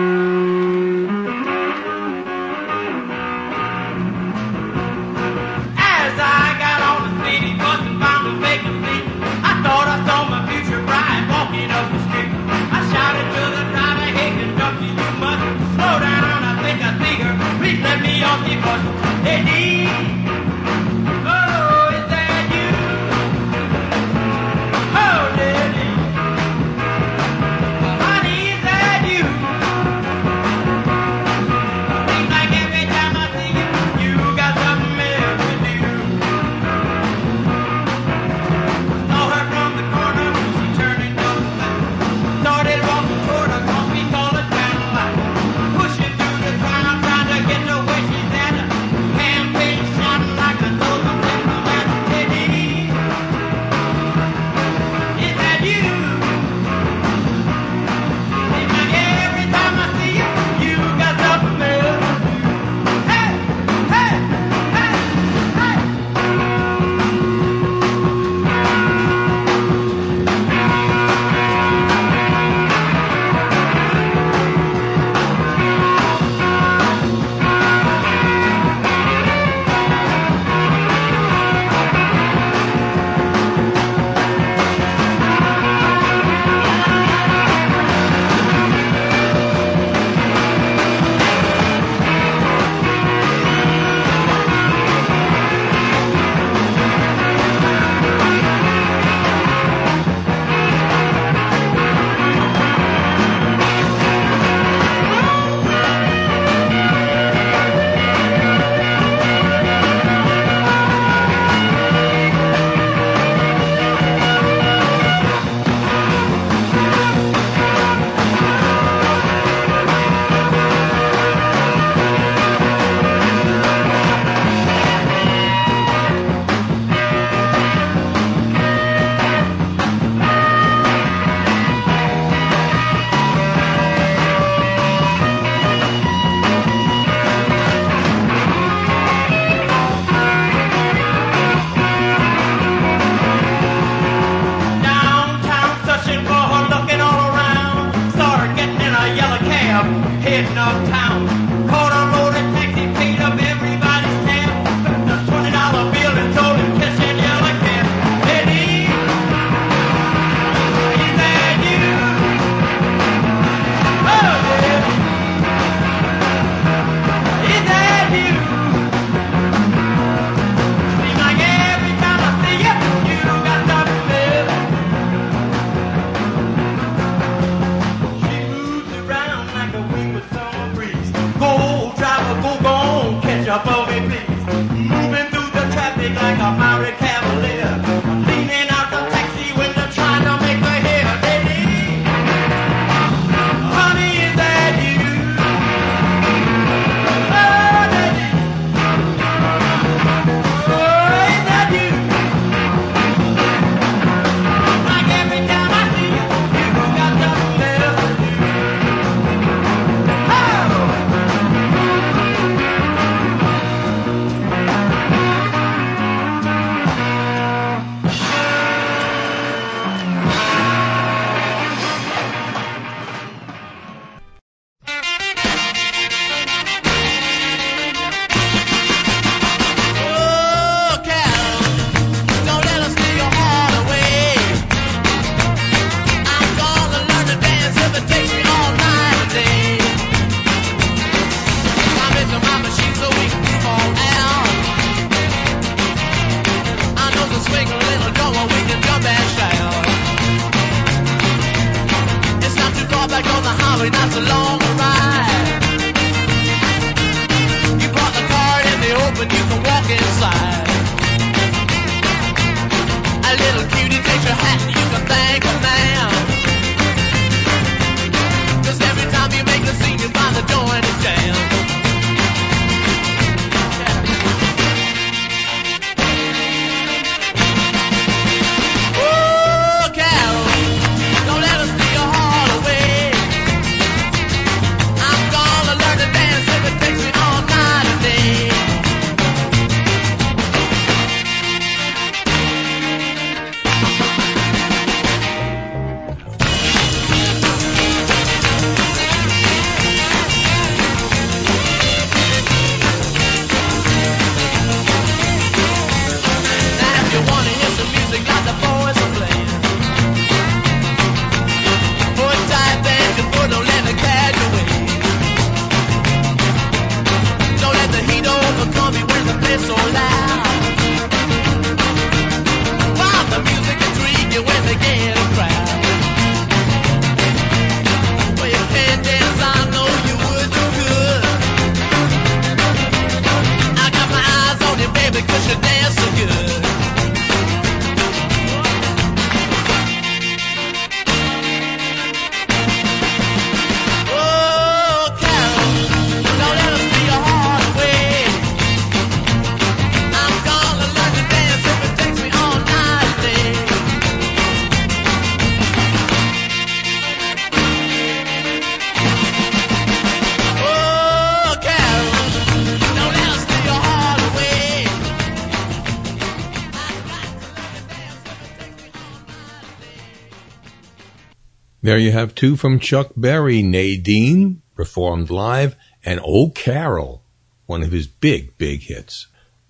there you have two from Chuck Berry, Nadine, performed live, and O'Carroll, one of his big, big hits.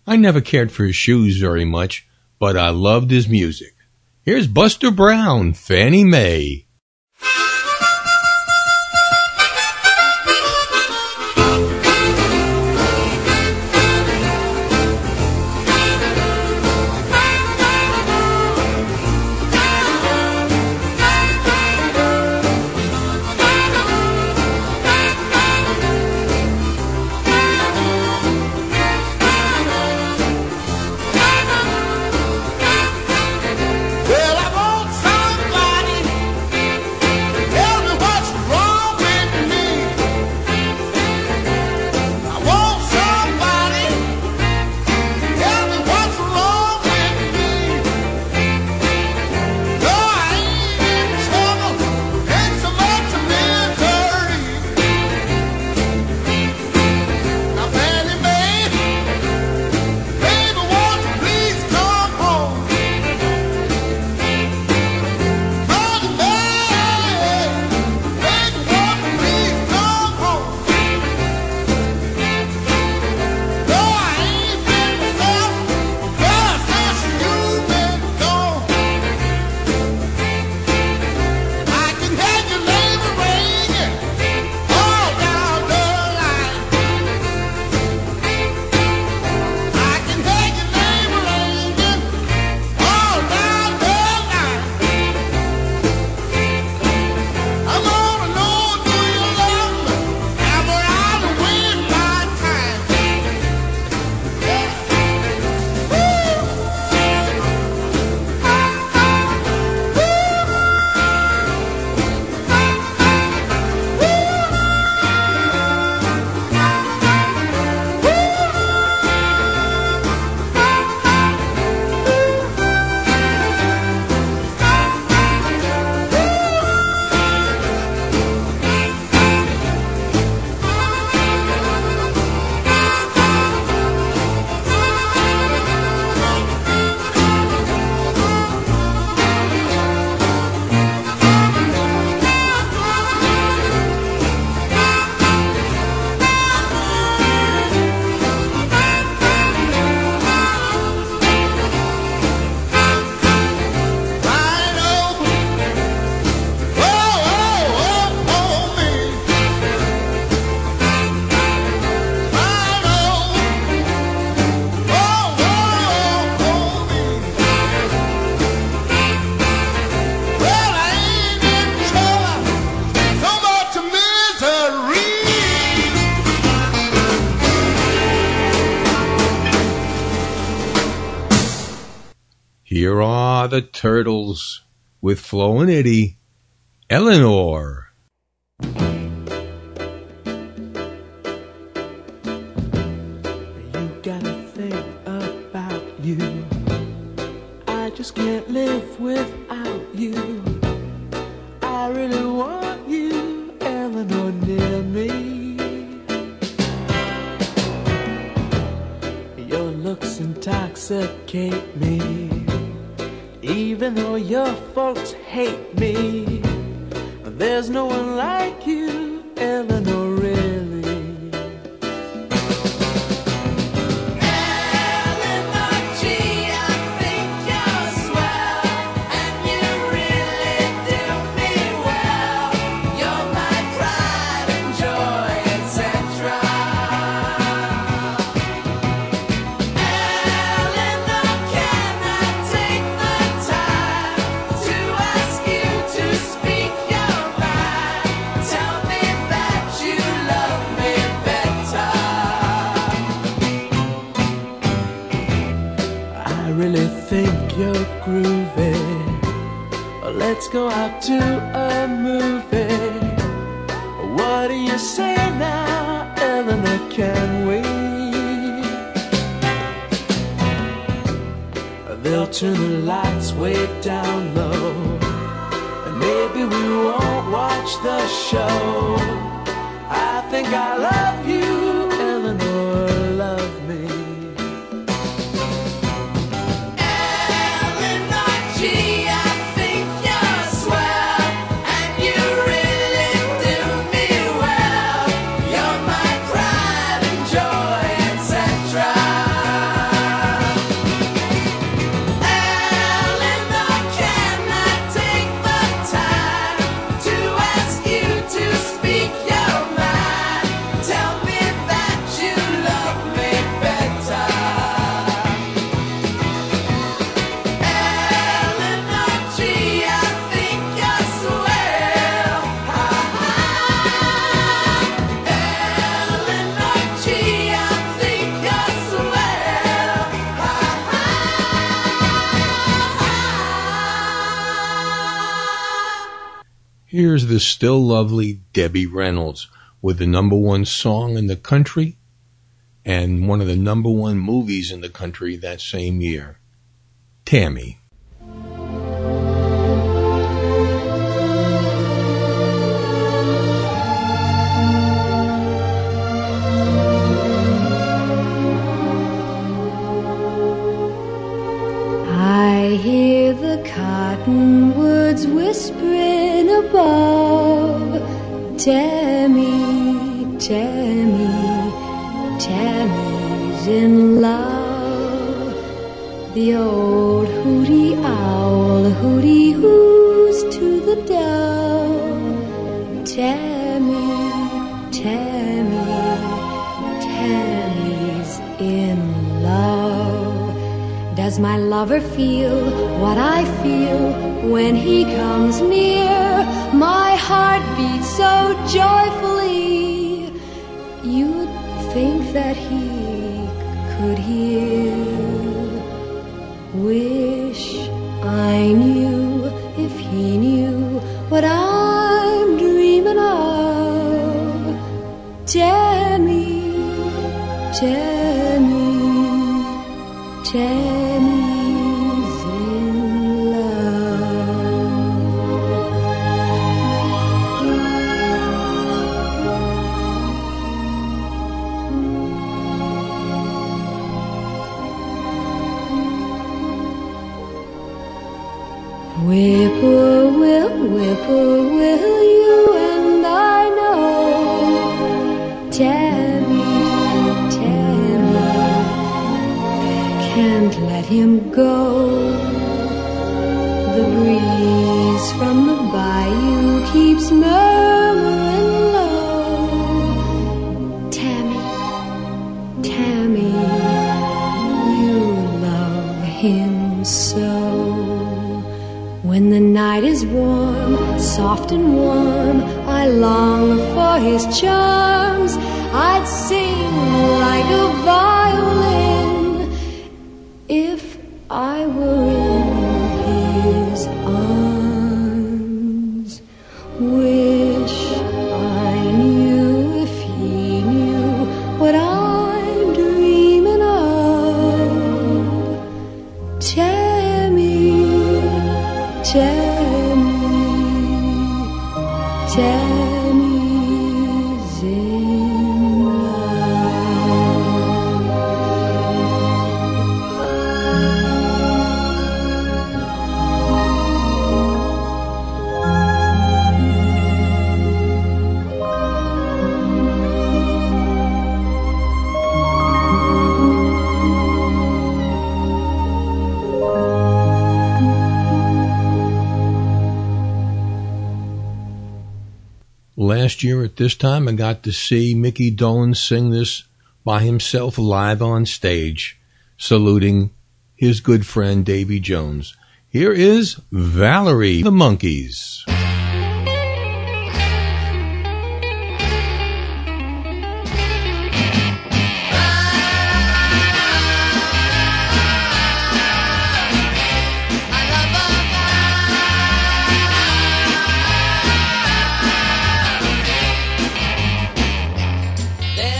I never cared for his shoes very much, but I loved his music. Here's Buster Brown, Fannie Mae. Turtles with Flo and Eddie, Eleanor. Debbie Reynolds with the number one song in the country and one of the number one movies in the country that same year. Tammy. I hear the cottonwoods whispering above. Tammy, Tammy, Tammy's in love. The old hooty owl hooty hoos to the dove. Tammy, Tammy, Tammy's in love. Does my lover feel what I feel when he comes near? My heart beats so joyfully. You'd think that he could hear. Wish I knew soft and warm, I long for his charms. This time, I got to see Mickey Dolenz sing this by himself live on stage, saluting his good friend Davy Jones. Here is Valerie the Monkees.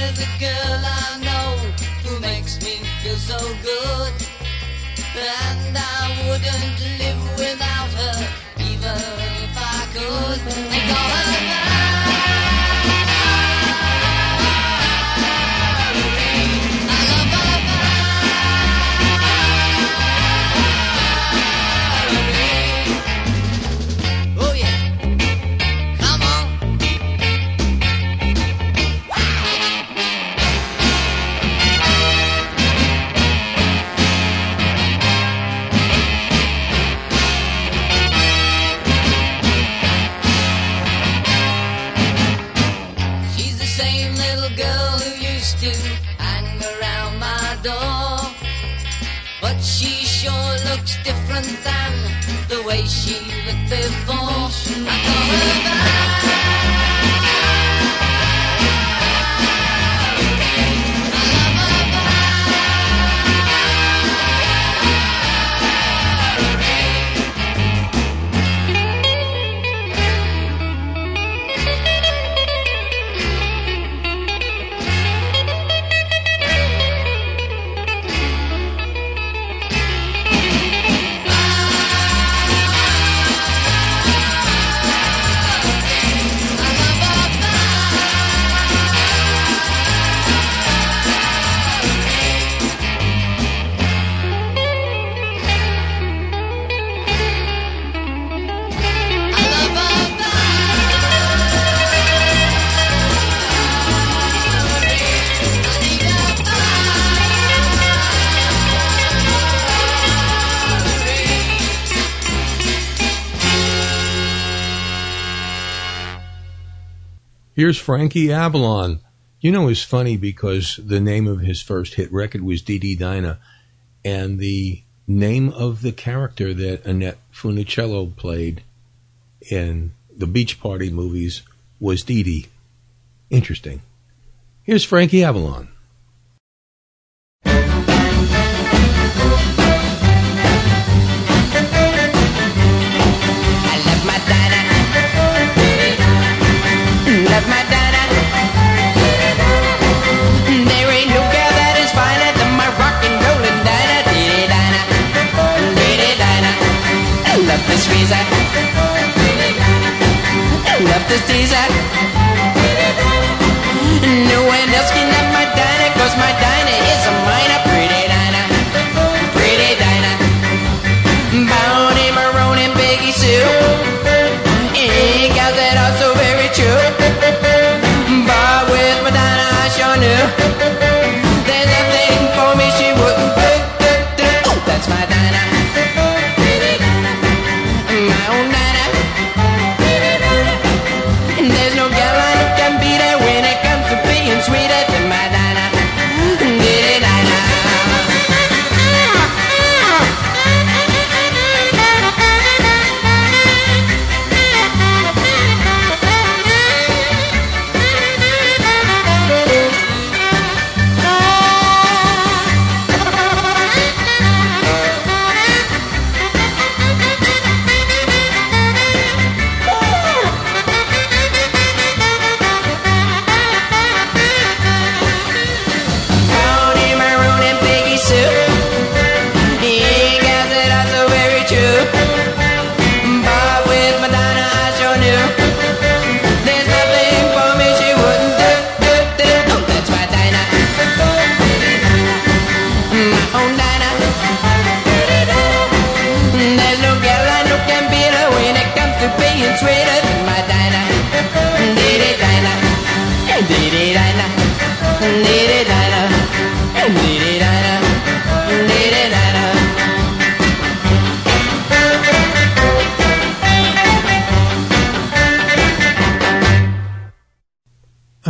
There's a girl I know who makes me feel so good, and I wouldn't live without her, even if I could. They call her she Here's Frankie Avalon. You know, it's funny because the name of his first hit record was Dee Dee Dinah, and the name of the character that Annette Funicello played in the Beach Party movies was Dee Dee. Interesting. Here's Frankie Avalon. There ain't no that is finer than my rollin'. I love squeezer. I love the teaser.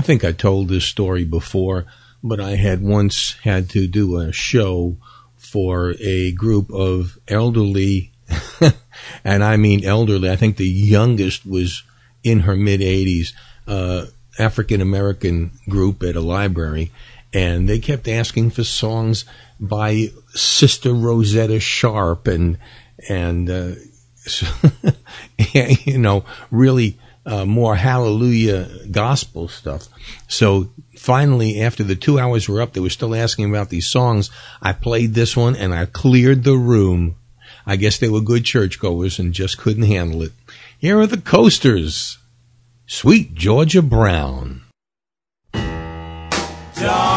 Think I told this story before, but I had once had to do a show for a group of elderly, and I mean elderly. I think the youngest was in her mid 80s, uh, African American group at a library, and they kept asking for songs by Sister Rosetta Tharpe and and uh, you know really uh, more hallelujah gospel stuff. So finally, after the two hours were up, they were still asking about these songs. I played this one and I cleared the room. I guess they were good churchgoers and just couldn't handle it. Here are the coasters. Sweet Georgia Brown. Georgia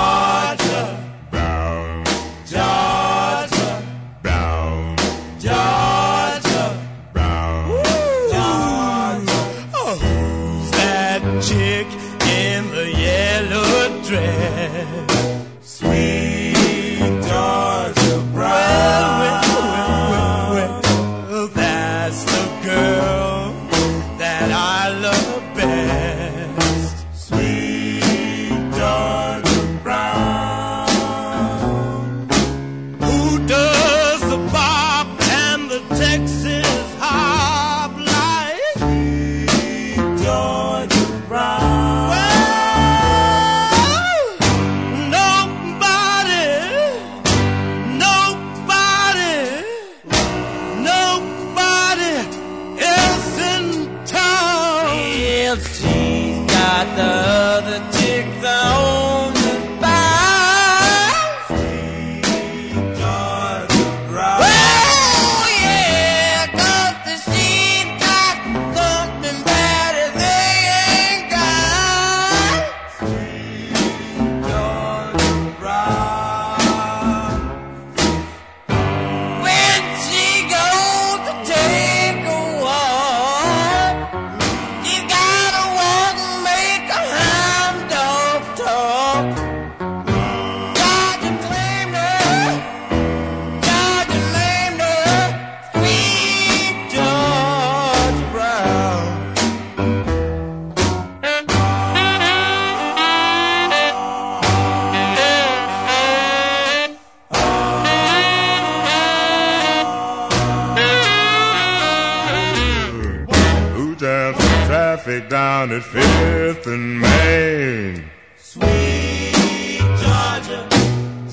Fifth and Main? Sweet Georgia,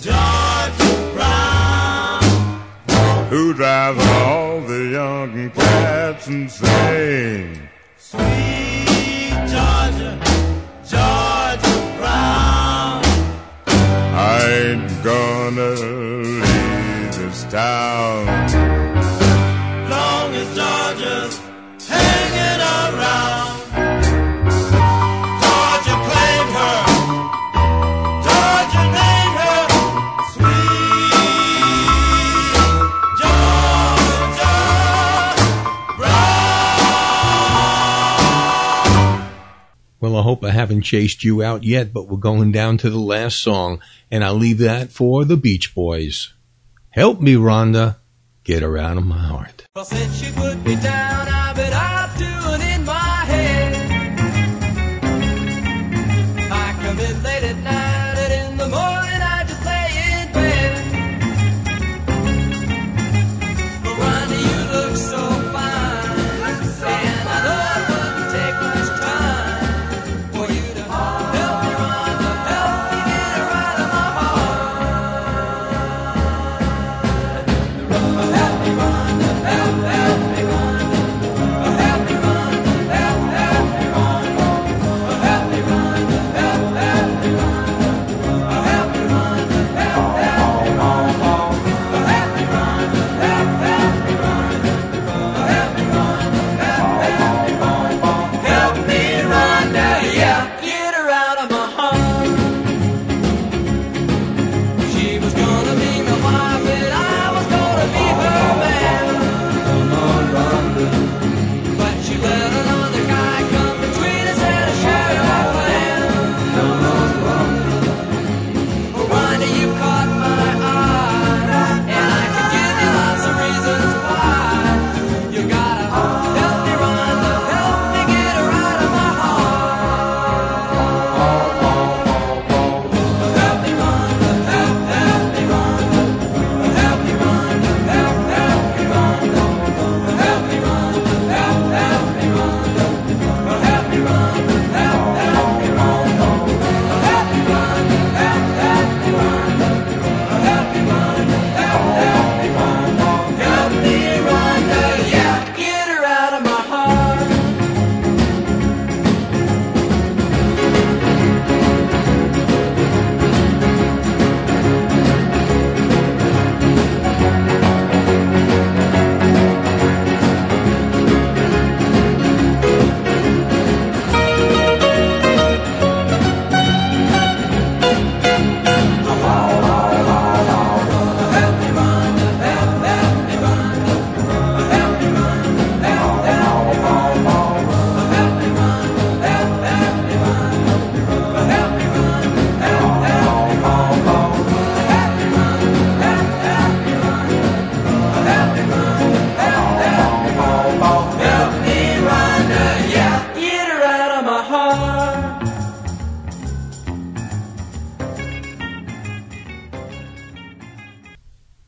Georgia Brown. Who drives all the young cats insane? Sweet Georgia, Georgia Brown. I ain't gonna leave this town. Hope I haven't chased you out yet, but we're going down to the last song, and I'll leave that for the Beach Boys. Help me, Rhonda. Get her out of my heart.